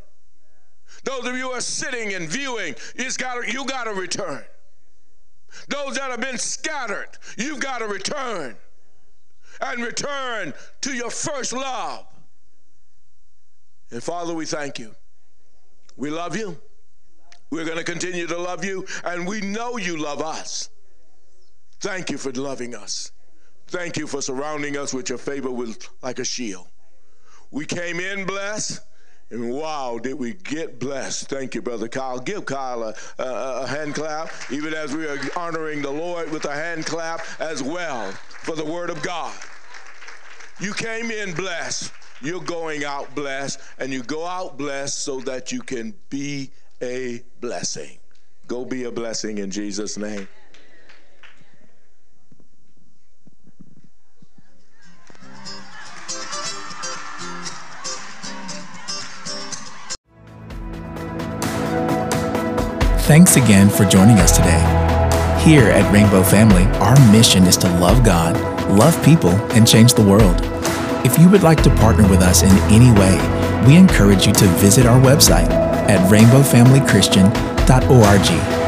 Those of you are sitting and viewing, it's got you got to return. Those that have been scattered, you've got to return and return to your first love. And Father, we thank you. We love you. We're going to continue to love you, and we know you love us. Thank you for loving us. Thank you for surrounding us with your favor with like a shield. We came in blessed. And wow, did we get blessed? Thank you, Brother Kyle. Give Kyle a, a, a, hand clap, even as we are honoring the Lord with a hand clap as well for the Word of God. You came in blessed. You're going out blessed, and you go out blessed so that you can be a blessing. Go be a blessing in Jesus' name.
Thanks again for joining us today. Here at Rainbow Family, our mission is to love God, love people, and change the world. If you would like to partner with us in any way, we encourage you to visit our website at rainbowfamilychristian.org